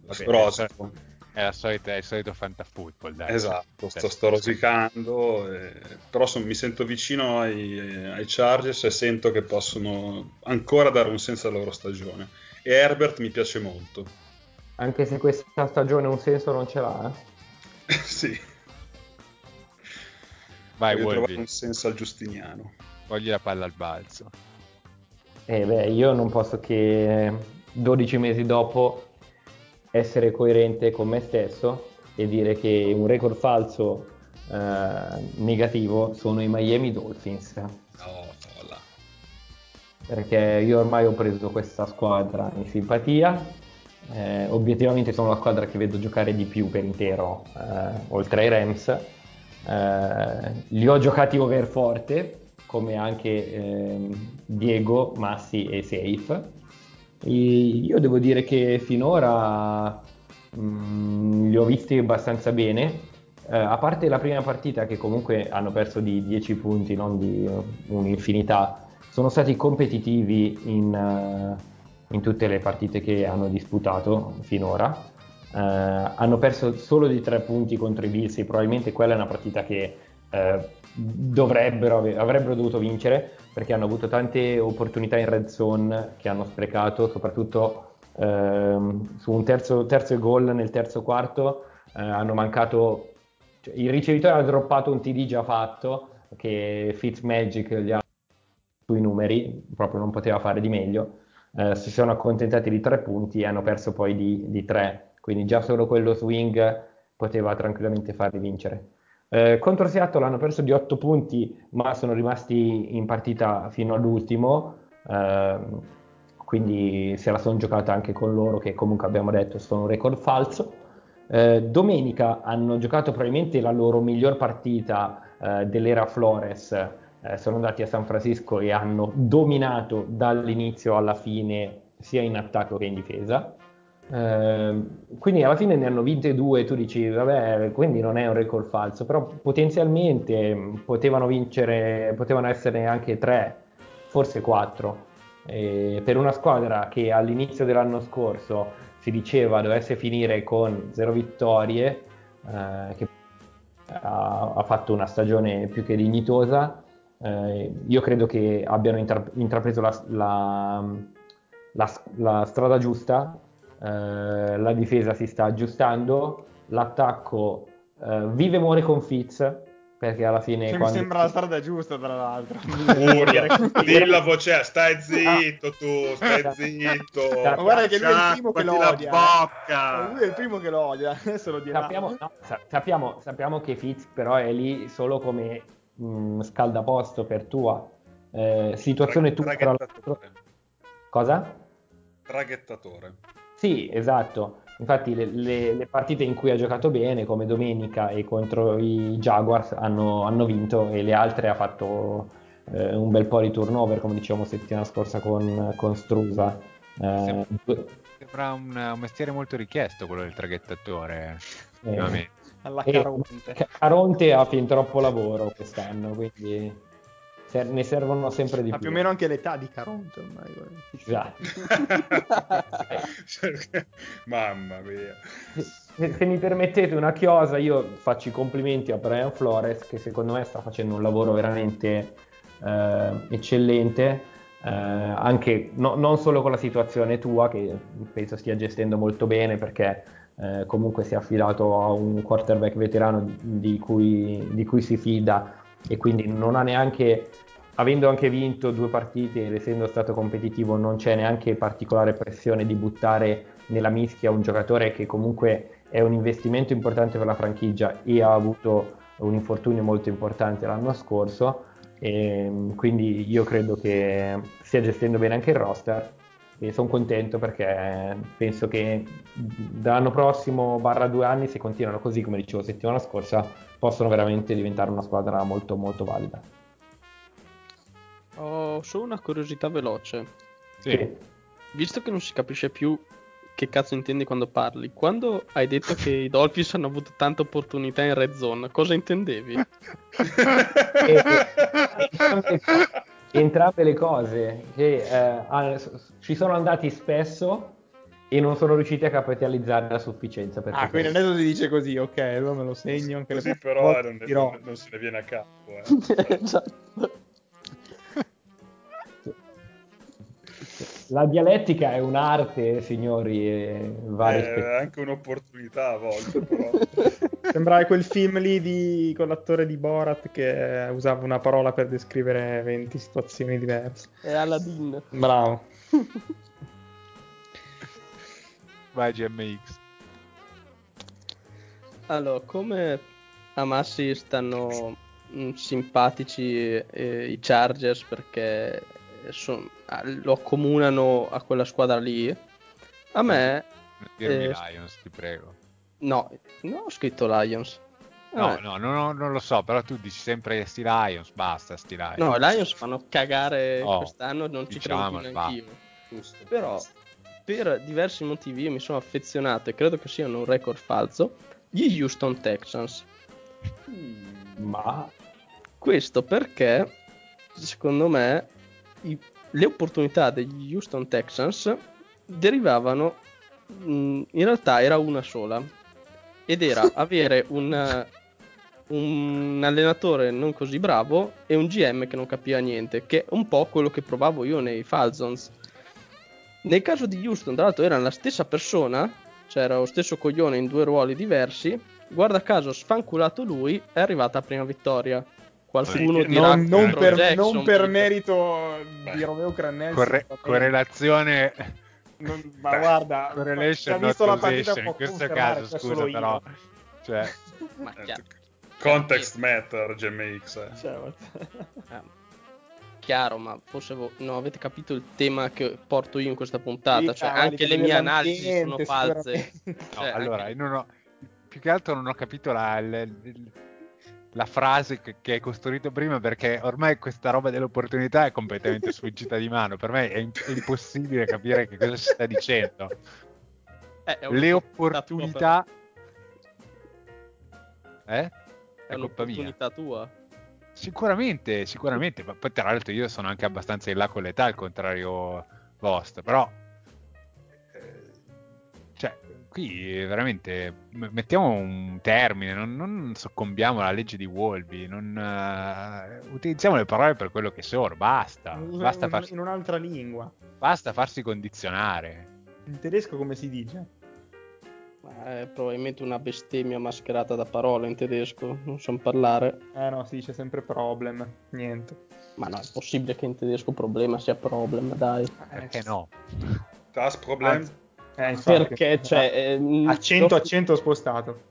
Vabbè, rosico. È, la solita, è il solito fantafootball, dai. Esatto, Cioè, sto, sto rosicando, eh, però son- mi sento vicino ai, ai Chargers e sento che possono ancora dare un senso alla loro stagione. E Herbert mi piace molto. Anche se questa stagione un senso non ce l'ha. eh. sì, Vai, voglio trovare Wolvi, un senso al Giustiniano. togli la palla al balzo. Eh beh, io non posso che 12 mesi dopo essere coerente con me stesso e dire che un record falso eh, negativo sono i Miami Dolphins. No, là. perché io ormai ho preso questa squadra in simpatia. eh, obiettivamente sono la squadra che vedo giocare di più per intero, eh, oltre ai Rams. Eh, li ho giocati over forte, come anche ehm, Diego, Massi e Safe. Io devo dire che finora mm, li ho visti abbastanza bene. Eh, a parte la prima partita che comunque hanno perso di 10 punti, non di un'infinità, sono stati competitivi in, eh, in tutte le partite che hanno disputato finora. Eh, hanno perso solo di 3 punti contro i Bills probabilmente quella è una partita che eh, dovrebbero avrebbero dovuto vincere perché hanno avuto tante opportunità in red zone che hanno sprecato, soprattutto ehm, su un terzo, terzo gol nel terzo quarto eh, hanno mancato cioè, il ricevitore ha droppato un TD già fatto che Fitzmagic gli ha sui numeri, proprio non poteva fare di meglio. Eh, si sono accontentati di tre punti e hanno perso poi di, di tre, quindi già solo quello swing poteva tranquillamente farli vincere. Eh, contro Seattle hanno perso di 8 punti, ma sono rimasti in partita fino all'ultimo, ehm, quindi se la sono giocata anche con loro, che comunque abbiamo detto sono un record falso. Eh, domenica hanno giocato probabilmente la loro miglior partita eh, dell'era Flores, eh, sono andati a San Francisco e hanno dominato dall'inizio alla fine sia in attacco che in difesa. Eh, quindi alla fine ne hanno vinte due, tu dici vabbè, quindi non è un record falso, però potenzialmente potevano vincere, potevano essere anche tre, forse quattro. E per una squadra che all'inizio dell'anno scorso si diceva dovesse finire con zero vittorie, eh, che ha, ha fatto una stagione più che dignitosa, eh, io credo che abbiano intra- intrapreso la, la- la- la strada giusta, eh, la difesa si sta aggiustando, l'attacco eh, vive e muore con Fitz, perché alla fine... Mi quando- sembra la strada giusta, tra l'altro. Urla, dillo la voce, stai zitto tu, stai zitto. Ma guarda che lui è il primo che lo odia, la eh. bocca. Lui è il primo che lo odia, adesso lo dirà. Sappiamo, no, sa- sappiamo, sappiamo che Fitz però è lì solo come mh, scaldaposto per tua. Eh, situazione tua tra l'altro. Cosa? Traghettatore. Sì, esatto. Infatti le, le- le partite in cui ha giocato bene, come domenica e contro i Jaguars, hanno, hanno vinto e le altre ha fatto eh, un bel po' di turnover, come dicevamo settimana scorsa con, con Strusa. Eh, Sembra- un, un mestiere molto richiesto quello del traghettatore. eh. Alla Caronte. Ca- Caronte ha fin troppo lavoro quest'anno, quindi ne servono sempre di Ma più. più o meno anche l'età di Caronte ormai. Esatto. Mamma mia. Se, se mi permettete una chiosa, io faccio i complimenti a Brian Flores che secondo me sta facendo un lavoro veramente eh, eccellente, eh, anche no- non solo con la situazione tua che penso stia gestendo molto bene perché eh, comunque si è affidato a un quarterback veterano di cui, di cui si fida e quindi non ha neanche avendo anche vinto due partite ed essendo stato competitivo non c'è neanche particolare pressione di buttare nella mischia un giocatore che comunque è un investimento importante per la franchigia e ha avuto un infortunio molto importante l'anno scorso. E quindi io credo che stia gestendo bene anche il roster e sono contento perché penso che dall'anno prossimo barra due anni se continuano così come dicevo settimana scorsa possono veramente diventare una squadra molto molto valida Ho solo una curiosità veloce. Sì. Visto che non si capisce più che cazzo intendi quando parli, quando hai detto che i Dolphins hanno avuto tante opportunità in red zone, cosa intendevi? Entrambe, le cose che eh, ci sono andati spesso e non sono riusciti a capitalizzare a sufficienza per Ah, quindi adesso si dice così, ok, allora me lo segno anche le Così prossime però volte non, ne- non- se ne viene a capo. Eh. esatto. La dialettica è un'arte, signori, e va È rispettata. anche un'opportunità a volte, però. Sembrava quel film lì di, con l'attore di Borat che usava una parola per descrivere 20 situazioni diverse. È Aladdin. Bravo. Vai GMX. Allora, come a Massi stanno mm, simpatici eh, i Chargers perché son- ah, lo accomunano a quella squadra lì, a me Non dirmi Eh, Lions, ti prego. no, non ho scritto Lions. No, me- no, no, no, non lo so, però tu dici sempre sti Lions, basta sti Lions. No, i Lions fanno cagare Oh, quest'anno, non ci diciamo, credo più neanch'io. Giusto. Però, per diversi motivi, io mi sono affezionato e credo che siano un record falso. Gli Houston Texans. Ma Questo perché, secondo me, i- le opportunità degli Houston Texans derivavano, mh, in realtà era una sola, ed era avere un, un allenatore non così bravo e un GM che non capiva niente, che è un po' quello che provavo io nei Falcons. Nel caso di Houston, tra l'altro, era la stessa persona, cioè era lo stesso coglione in due ruoli diversi. Guarda caso, sfanculato lui, è arrivata la prima vittoria. Qualcuno Sì, dirà non, non per, Jackson, non per merito di Beh. Romeo Crannelli. Corre- correlazione Non- ma guarda, correlation chi ha visto la not partita in questo caso che scusa però cioè Ma chiaro, Context matter, GMX. eh. Cioè, ma- eh, chiaro, ma forse vo- non avete capito il tema che porto io in questa puntata. Sì, cioè, cavoli, anche le mie analisi sono false. no, Cioè, allora anche- non ho più che altro non ho capito la, la- la frase che, che hai costruito prima perché ormai questa roba dell'opportunità è completamente sfuggita di mano per me è, è impossibile capire che cosa si sta dicendo Eh, le opportunità tua, opportunità eh? È è colpa mia tua. Sicuramente, sicuramente, ma poi tra l'altro io sono anche abbastanza in là con l'età, al contrario vostro, però eh, cioè, qui veramente m- mettiamo un termine, non, non soccombiamo alla legge di Wolby, non, eh, utilizziamo le parole per quello che sono, basta, basta in, farsi, in un'altra lingua. basta farsi condizionare. In tedesco come si dice? Ma È probabilmente una bestemmia mascherata da parole in tedesco. Non so parlare. Eh no, si dice sempre problem. Niente. Ma no, è possibile che in tedesco problema sia problem, dai. Perché no? Das Problem? Anzi, eh, infatti. Perché, cioè... ehm, accento lo- accento spostato.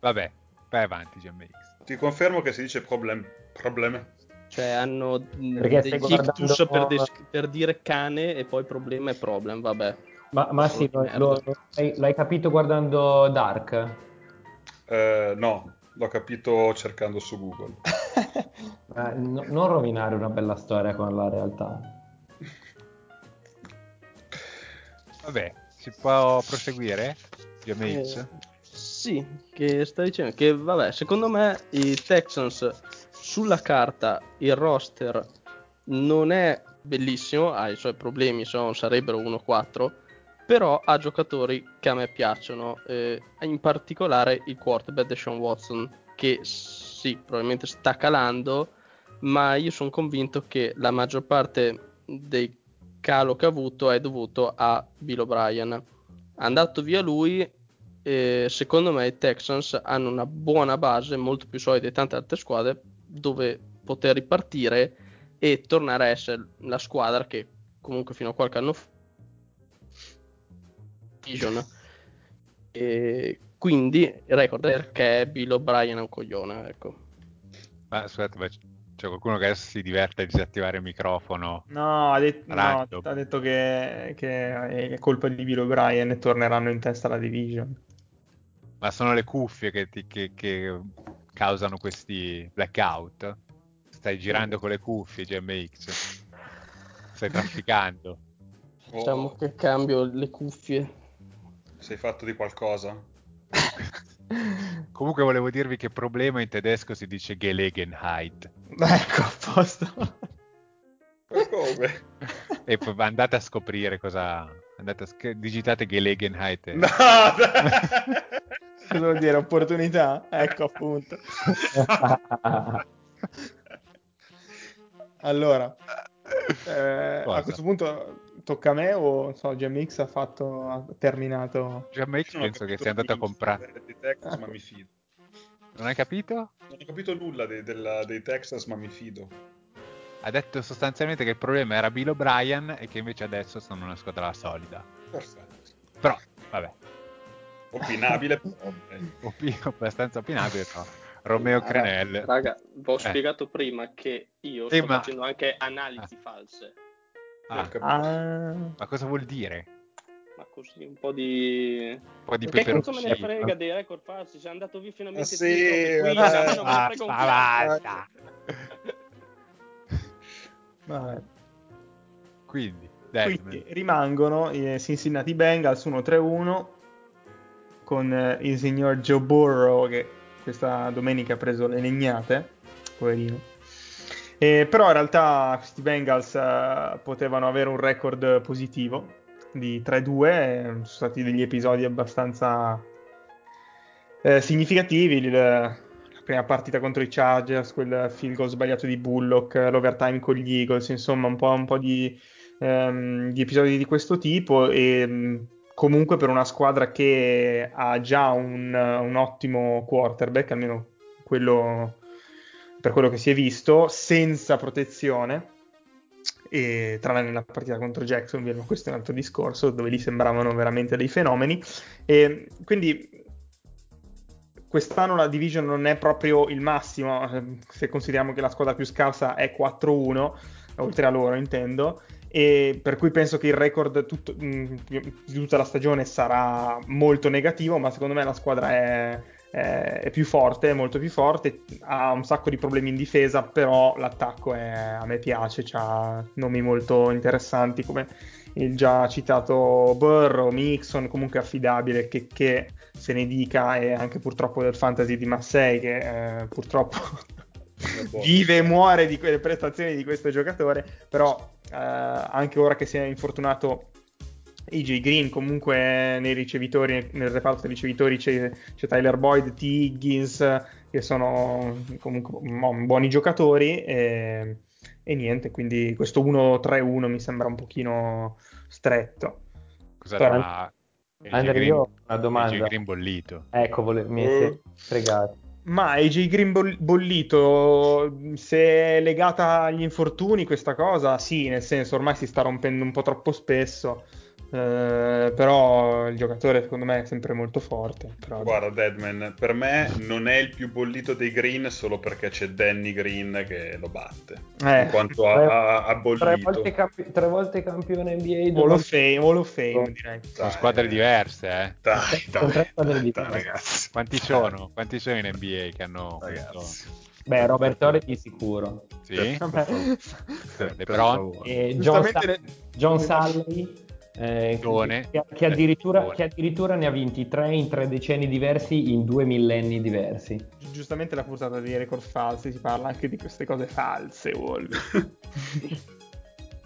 Vabbè, vai avanti, GMX. Ti confermo che si dice problem. Problem. Cioè, hanno mh, Perché degli stai guardando- ictus per, des- per dire cane e poi problema è problem, vabbè. Ma, ma sì, lo- lo- lo- l'hai, l'hai capito guardando Dark? Eh, no, l'ho capito cercando su Google. Eh, no- non rovinare una bella storia con la realtà. Vabbè, si può proseguire? Eh, sì, che sta dicendo che vabbè, secondo me i Texans sulla carta il roster non è bellissimo, ha i suoi problemi, sono- sarebbero 1-4, però ha giocatori che a me piacciono, eh, in particolare il quarterback Deshaun Watson che sì, probabilmente sta calando, ma io sono convinto che la maggior parte dei calo che ha avuto è dovuto a Bill O'Brien. Andato via lui, eh, secondo me i Texans hanno una buona base, molto più solida di tante altre squadre, dove poter ripartire e tornare a essere la squadra che comunque fino a qualche anno fa Division. E quindi il record è perché Bill O'Brien è un coglione, ecco. Ma scusate, ma c'è qualcuno che adesso si diverte a disattivare il microfono? No, ha, det- no, ha detto che, che è colpa di Bill O'Brien e torneranno in testa alla division. Ma sono le cuffie che, ti- che- che causano questi blackout? Stai girando con le cuffie, GMX? Stai trafficando? Oh, Diciamo che cambio le cuffie. Sei fatto di qualcosa? Comunque volevo dirvi che problema in tedesco si dice Gelegenheit. Ecco, a posto. Come? E poi andate a scoprire cosa... Andate a sc- digitate Gelegenheit. e- No! Cosa vuol dire? Opportunità? Ecco, appunto. Allora, eh, a questo punto tocca a me o so, GMX ha fatto, ha terminato? GMX Non penso che sia andato a comprare. Dei Texas, ma mi fido. Non hai capito? Non ho capito nulla dei, della- dei Texas, ma mi fido. Ha detto sostanzialmente che il problema era Bill O'Brien e che invece adesso sono una squadra solida. Perfetto. Però, vabbè, Opinabile, opi- abbastanza opinabile, no? Romeo Crenel. Raga, vi ho Eh. spiegato prima che io Eh, sto ma- facendo anche analisi false. Ah, capito. Ah, ma cosa vuol dire? Ma così un po' di. Un po' di Che cazzo me ne peperoncino. frega dei record falsi? Sei andato via finalmente Ma sì, tu, qui, me non basta, cazzo. vabbè. Quindi, Quindi rimangono i Cincinnati Bengals 1-3-1 con eh, il signor Joe Burrow che questa domenica ha preso le legnate, poverino. Eh, però in realtà questi Bengals eh, potevano avere un record positivo di 3-2, eh, sono stati degli episodi abbastanza eh, significativi. Il- la prima partita contro i Chargers, quel field goal sbagliato di Bullock, l'overtime con gli Eagles, insomma un po', un po' di, ehm, di episodi di questo tipo e comunque per una squadra che ha già un, un ottimo quarterback, almeno quello, per quello che si è visto, senza protezione. E tranne nella partita contro Jacksonville, ma questo è un altro discorso, dove lì sembravano veramente dei fenomeni. E quindi quest'anno la division non è proprio il massimo, se consideriamo che la squadra più scarsa è 4-1, oltre a loro intendo, e per cui penso che il record tutto- mh, di tutta la stagione sarà molto negativo, ma secondo me la squadra è, è- è più forte, è molto più forte, ha un sacco di problemi in difesa, però l'attacco è- a me piace, ha nomi molto interessanti come il già citato Burrow, Mixon, comunque affidabile, che, che se ne dica, e anche purtroppo del fantasy di Massey, che eh, purtroppo vive e muore di quelle prestazioni di questo giocatore, però eh, anche ora che si è infortunato AJ Green, comunque nei ricevitori, nel reparto dei ricevitori c'è, c'è Tyler Boyd, T. Higgins, che sono comunque buoni giocatori. E, e niente, quindi questo 1-3-1 mi sembra un pochino stretto. Scusate, Però-. AJ Andrea, Green- io ho una domanda. AJ Green bollito. Ecco, vole- mi Eh. siete fregato. Ma AJ Green boll- bollito, se è legata agli infortuni questa cosa, sì, nel senso ormai si sta rompendo un po' troppo spesso, Eh, però il giocatore secondo me è sempre molto forte. Però... Guarda, Deadman, per me non è il più bollito dei Green solo perché c'è Danny Green che lo batte. Eh. In quanto a, a, a bollito. Tre volte, campi- tre volte campione NBA. Hall of Fame, Hall of Fame direi. Sono Dai, squadre diverse, eh. Dai, Sono dai, tre squadre dai, diverse. ragazzi. Quanti sono? Quanti sono in NBA che hanno Ragazzi. Beh, Robert Horry di sicuro. Sì? Vabbè. Per- per. E John, Sa- John Salley, eh, che, che addirittura, Giovane. che addirittura ne ha vinti tre in tre decenni diversi in due millenni diversi. Giustamente la puntata dei record falsi si parla anche di queste cose false, Wall.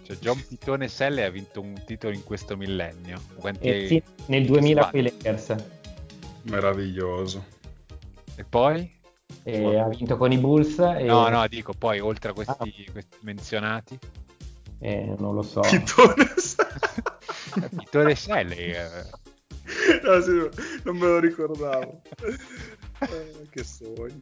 Cioè, John Pitone Selle ha vinto un titolo in questo millennio. Quanti... E sì, nel 2000 sbagli. con i Lakers. Meraviglioso. E poi? E ha vinto con i Bulls. E, No, no, dico poi, oltre a questi, Ah. questi menzionati, e non lo so. Pitone. Pitone Selle... eh, No, sì, non me lo ricordavo. Eh, che sogno.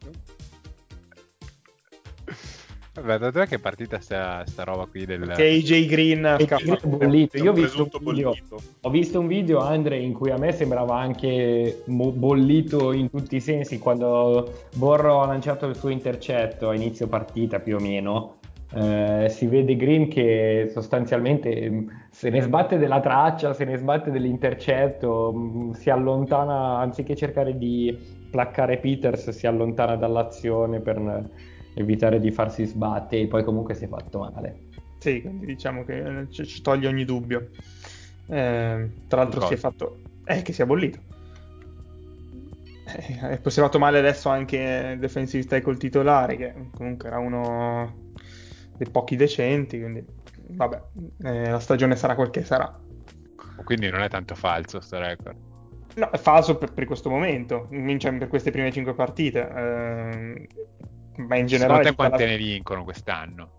Vabbè, da dove che è partita sta, sta roba qui del... Che AJ Green è bollito. Io ho visto, video, ho visto un video, Andre, in cui a me sembrava anche mo- bollito in tutti i sensi quando Borro ha lanciato il suo intercetto a inizio partita più o meno. eh, si vede Green che sostanzialmente mh, se ne sbatte della traccia, se ne sbatte dell'intercetto, mh, si allontana anziché cercare di placcare Peters, si allontana dall'azione per eh, evitare di farsi sbattere e poi comunque si è fatto male. Sì, quindi diciamo che eh, ci, ci toglie ogni dubbio. Eh, tra l'altro si è fatto... Eh, che si è bollito. Eh, è conservato male adesso anche il defensive tackle titolare, che comunque era uno dei pochi decenti, quindi vabbè, eh, la stagione sarà quel che sarà. Quindi non è tanto falso sto record. No, è falso per, per questo momento, cioè per queste prime cinque partite, ehm, ma in generale... Secondo te tutta la- quante ne vincono quest'anno?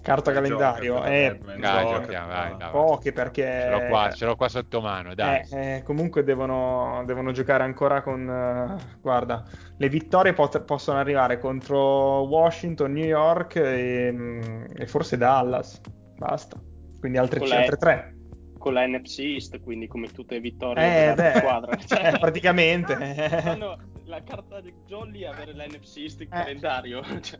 Carta Eh, calendario, gioca, eh, Batman, Dai, gioca. giochiamo, vai, vai. poche perché... Ce l'ho qua, ce l'ho qua sotto mano, dai. Eh, eh, comunque devono, devono giocare ancora con... eh, guarda, le vittorie pot- possono arrivare contro Washington, New York e, mm, e forse Dallas. Basta. Quindi altre, Con c- la- altre tre. Con la NFC East, quindi come tutte le vittorie Eh, della beh, squadra. eh, praticamente. La carta di Jolly è avere la NFC East in calendario. Cioè,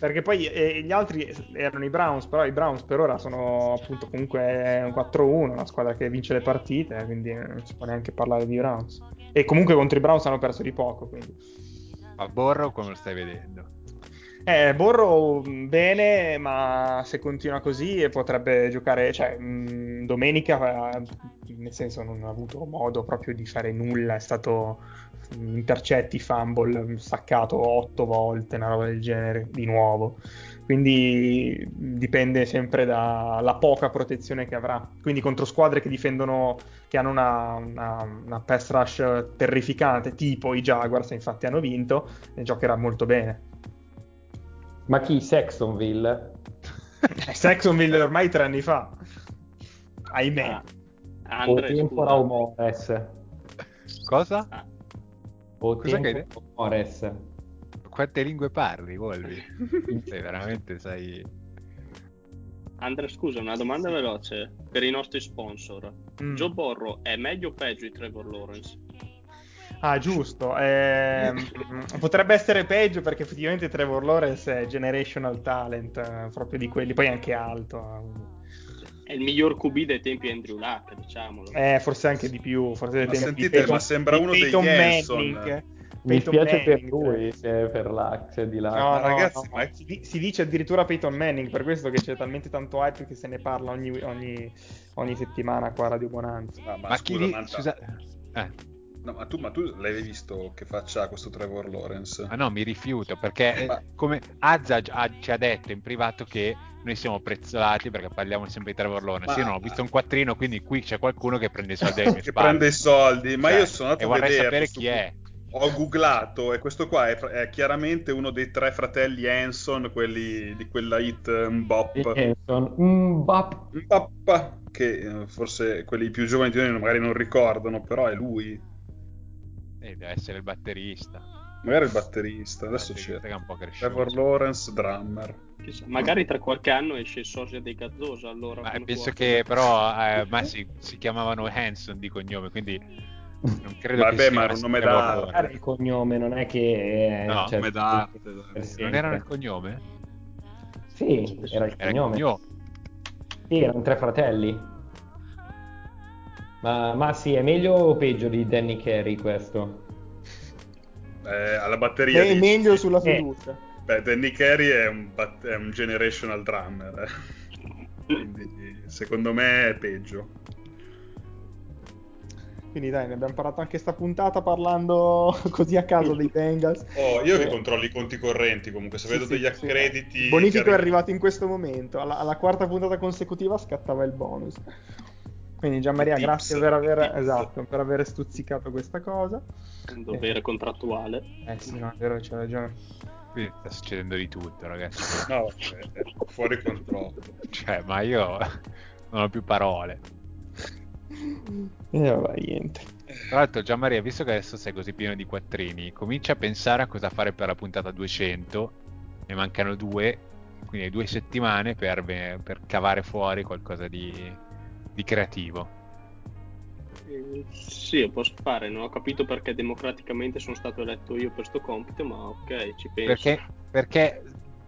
Perché poi eh, gli altri erano i Browns, però i Browns per ora sono appunto comunque un 4-1, una squadra che vince le partite, quindi eh, non si può neanche parlare di Browns. E comunque contro i Browns hanno perso di poco, quindi... A Borro come lo stai vedendo? Eh, Borro mh, bene, ma se continua così potrebbe giocare, cioè mh, domenica, eh, nel senso non ha avuto modo proprio di fare nulla, è stato mh, intercetti, fumble, staccato otto volte, una roba del genere, di nuovo. Quindi dipende sempre dalla poca protezione che avrà. Quindi contro squadre che difendono, che hanno una, una, una pass rush terrificante, tipo i Jaguars, infatti hanno vinto, giocherà molto bene. Ma chi? Saxonville? Saxonville ormai tre anni fa. Ahimè. ah, O tempora o mores? Cosa? Ah, O Cosa che o mores? Quante lingue parli, Volvi? sei veramente, sei... Andre, scusa, una domanda veloce per i nostri sponsor. Mm. Joe Borro è meglio o peggio di Trevor Lawrence? Ah, giusto. Ehm, potrebbe essere peggio perché effettivamente Trevor Lawrence è generational talent, eh, proprio di quelli, poi anche alto. È il miglior QB dei tempi Andrew Luck, diciamolo. Eh, forse anche di più. Forse dei Ma tempi sentite, di Peyton- ma sembra uno dei. Manning. Mi spiace per lui se per l'axe di là. No, no, ragazzi, no, ma- si, si dice addirittura Peyton Manning, per questo che c'è talmente tanto hype che se ne parla ogni, ogni- ogni settimana qua a Radio Bonanza. No, ma, Ma, scusa, chi Scusa... Eh, no, ma, tu, ma tu l'hai visto che faccia questo Trevor Lawrence? ma no, mi rifiuto perché eh, Ma- come Azza ci ha detto in privato che noi siamo prezzolati perché parliamo sempre di Trevor Lawrence. Ma- Io non ho visto un quattrino, quindi qui c'è qualcuno che prende i soldi miei che spalle. prende i soldi, ma Cioè, io sono andato a vorrei vedere sapere chi è. Ho googlato e questo qua è, è chiaramente uno dei tre fratelli Hanson, quelli di quella hit Mbop. Jenson, mm, bap. Mbop, che eh, forse quelli più giovani di noi magari non ricordano, però è lui. Eh, deve essere il batterista. Magari il batterista, adesso c'è. Che è un po' cresciuto. Trevor Lawrence, drummer. Chissà, magari tra qualche anno esce il sosia dei Gazzosa allora. Ma penso fuori. che però eh, ma si, si chiamavano Hanson di cognome, quindi non credo Vabbè, che sia ma era un nome d'arte. Il cognome non è che... eh, No, cioè, come d'arte, Non era il cognome? Sì, era il Era il cognome. cognome. Sì, erano tre fratelli. Ma, ma sì, è meglio o peggio di Danny Carey questo? Eh, alla batteria È dici? meglio sulla Eh. fiducia. Beh, Danny Carey è un, bat- è un generational drummer. eh. Quindi secondo me è peggio. Quindi dai, ne abbiamo parlato anche sta puntata parlando così a caso dei Bengals. Oh, io che Eh. controllo i conti correnti comunque, se Sì, vedo sì, degli sì. accrediti... Bonifico che è arri- arrivato in questo momento. Alla, alla quarta puntata consecutiva scattava il bonus. Quindi Gianmaria, I tips, grazie per aver, esatto, per aver stuzzicato questa cosa. Un dovere contrattuale. Eh sì, no, è vero, c'è ragione. Qui sta succedendo di tutto, ragazzi. No, è fuori controllo. Cioè, ma io non ho più parole. E Eh, vabbè, niente. Tra l'altro, Gianmaria, visto che adesso sei così pieno di quattrini, comincia a pensare a cosa fare per la puntata 200. Ne mancano due, quindi hai due settimane per, per cavare fuori qualcosa di, di creativo. Eh, sì, lo posso fare. Non ho capito perché democraticamente sono stato eletto io per sto compito, ma ok, ci penso. Perché, perché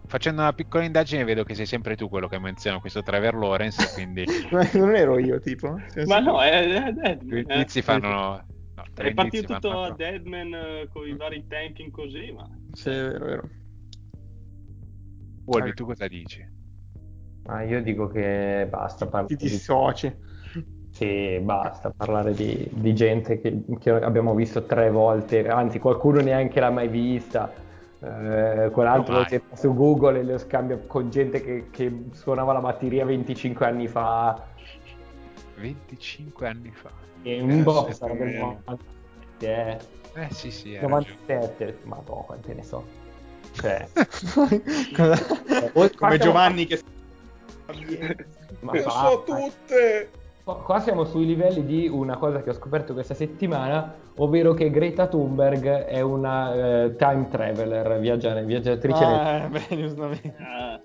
facendo una piccola indagine vedo che sei sempre tu quello che menziona questo Trevor Lawrence, quindi Ma non ero io, tipo. Cioè, Ma sì. no, è, è, è, i indizi fanno... No, tre è partito tutto fanno- a Deadman eh, con i vari tanking così, ma Sì, è vero, è vero. Wolvi, tu cosa dici? Ma io dico che basta parlare Ti di... dissoci. Sì, basta parlare di, di gente che, che abbiamo visto tre volte, anzi qualcuno neanche l'ha mai vista. Eh, quell'altro No, lo cerca su Google e lo scambia con gente che, che suonava la batteria 25 anni fa. 25 anni fa. E Eh, un boh, sì, sarebbe più o il meno. 97, eh. Eh sì, sì, ragione. 97, ma no, quante ne so. Cioè, Come Giovanni che... ma Le so tutte! Qua siamo sui livelli di una cosa che ho scoperto questa settimana, ovvero che Greta Thunberg è una eh, time traveler, viaggia- viaggiatrice nel Ah, beh, giustamente. ah,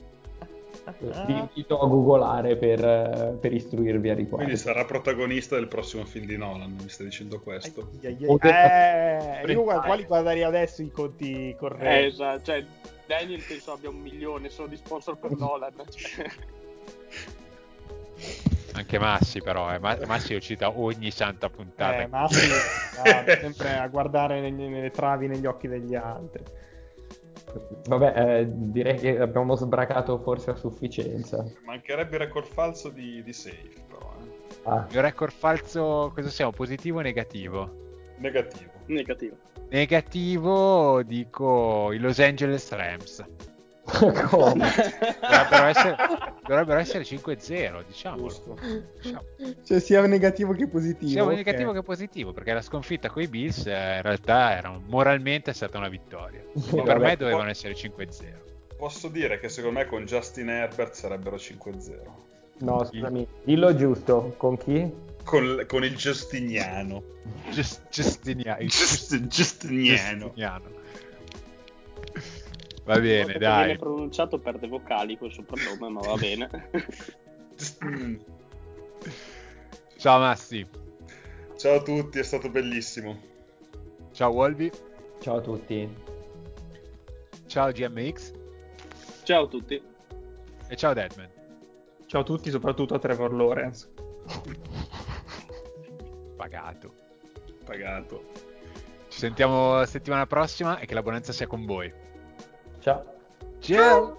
Vi invito a googolare per, eh, per istruirvi a riguardo. Quindi sarà protagonista del prossimo film di Nolan, mi stai dicendo questo? Ai, ai, ai. Eh, io guarda, quali guarderei adesso i conti eh, correnti? esatto, cioè Daniel penso abbia un milione solo di sponsor per Nolan. cioè. Anche Massi però, eh. Ma- Massi lo cita ogni santa puntata. Eh, ma sì, ah, sempre a guardare negli- nelle travi negli occhi degli altri. Vabbè, eh, direi che abbiamo sbracato forse a sufficienza. Mancherebbe il record falso di, di Safe, però. eh. Ah, Il record falso, cosa siamo? Positivo o negativo? Negativo. Negativo. Negativo dico i Los Angeles Rams. come? Dovrebbero essere, dovrebbero essere 5-0, diciamolo. Diciamo. Cioè, sia negativo che positivo. Sia ok. negativo che positivo, perché la sconfitta con i Bills eh, in realtà era moralmente è stata una vittoria. Quindi per Vabbè, me dovevano essere 5-0. Posso dire che secondo me con Justin Herbert sarebbero 5-0. No, scusami, dillo giusto, con chi? Con, con il Giustiniano. Just- Giustiniano. Just- Giustiniano. Giustiniano. Va bene, dai. viene pronunciato perde vocali quel soprannome, ma va bene. Ciao Massi. Ciao a tutti, è stato bellissimo. Ciao Wolvi. Ciao a tutti. Ciao GMX. Ciao a tutti. E ciao Deadman. Ciao a tutti, soprattutto a Trevor Lawrence. Pagato. Pagato. Ci sentiamo settimana prossima e che la buonanza sia con voi. Ciao. Ciao.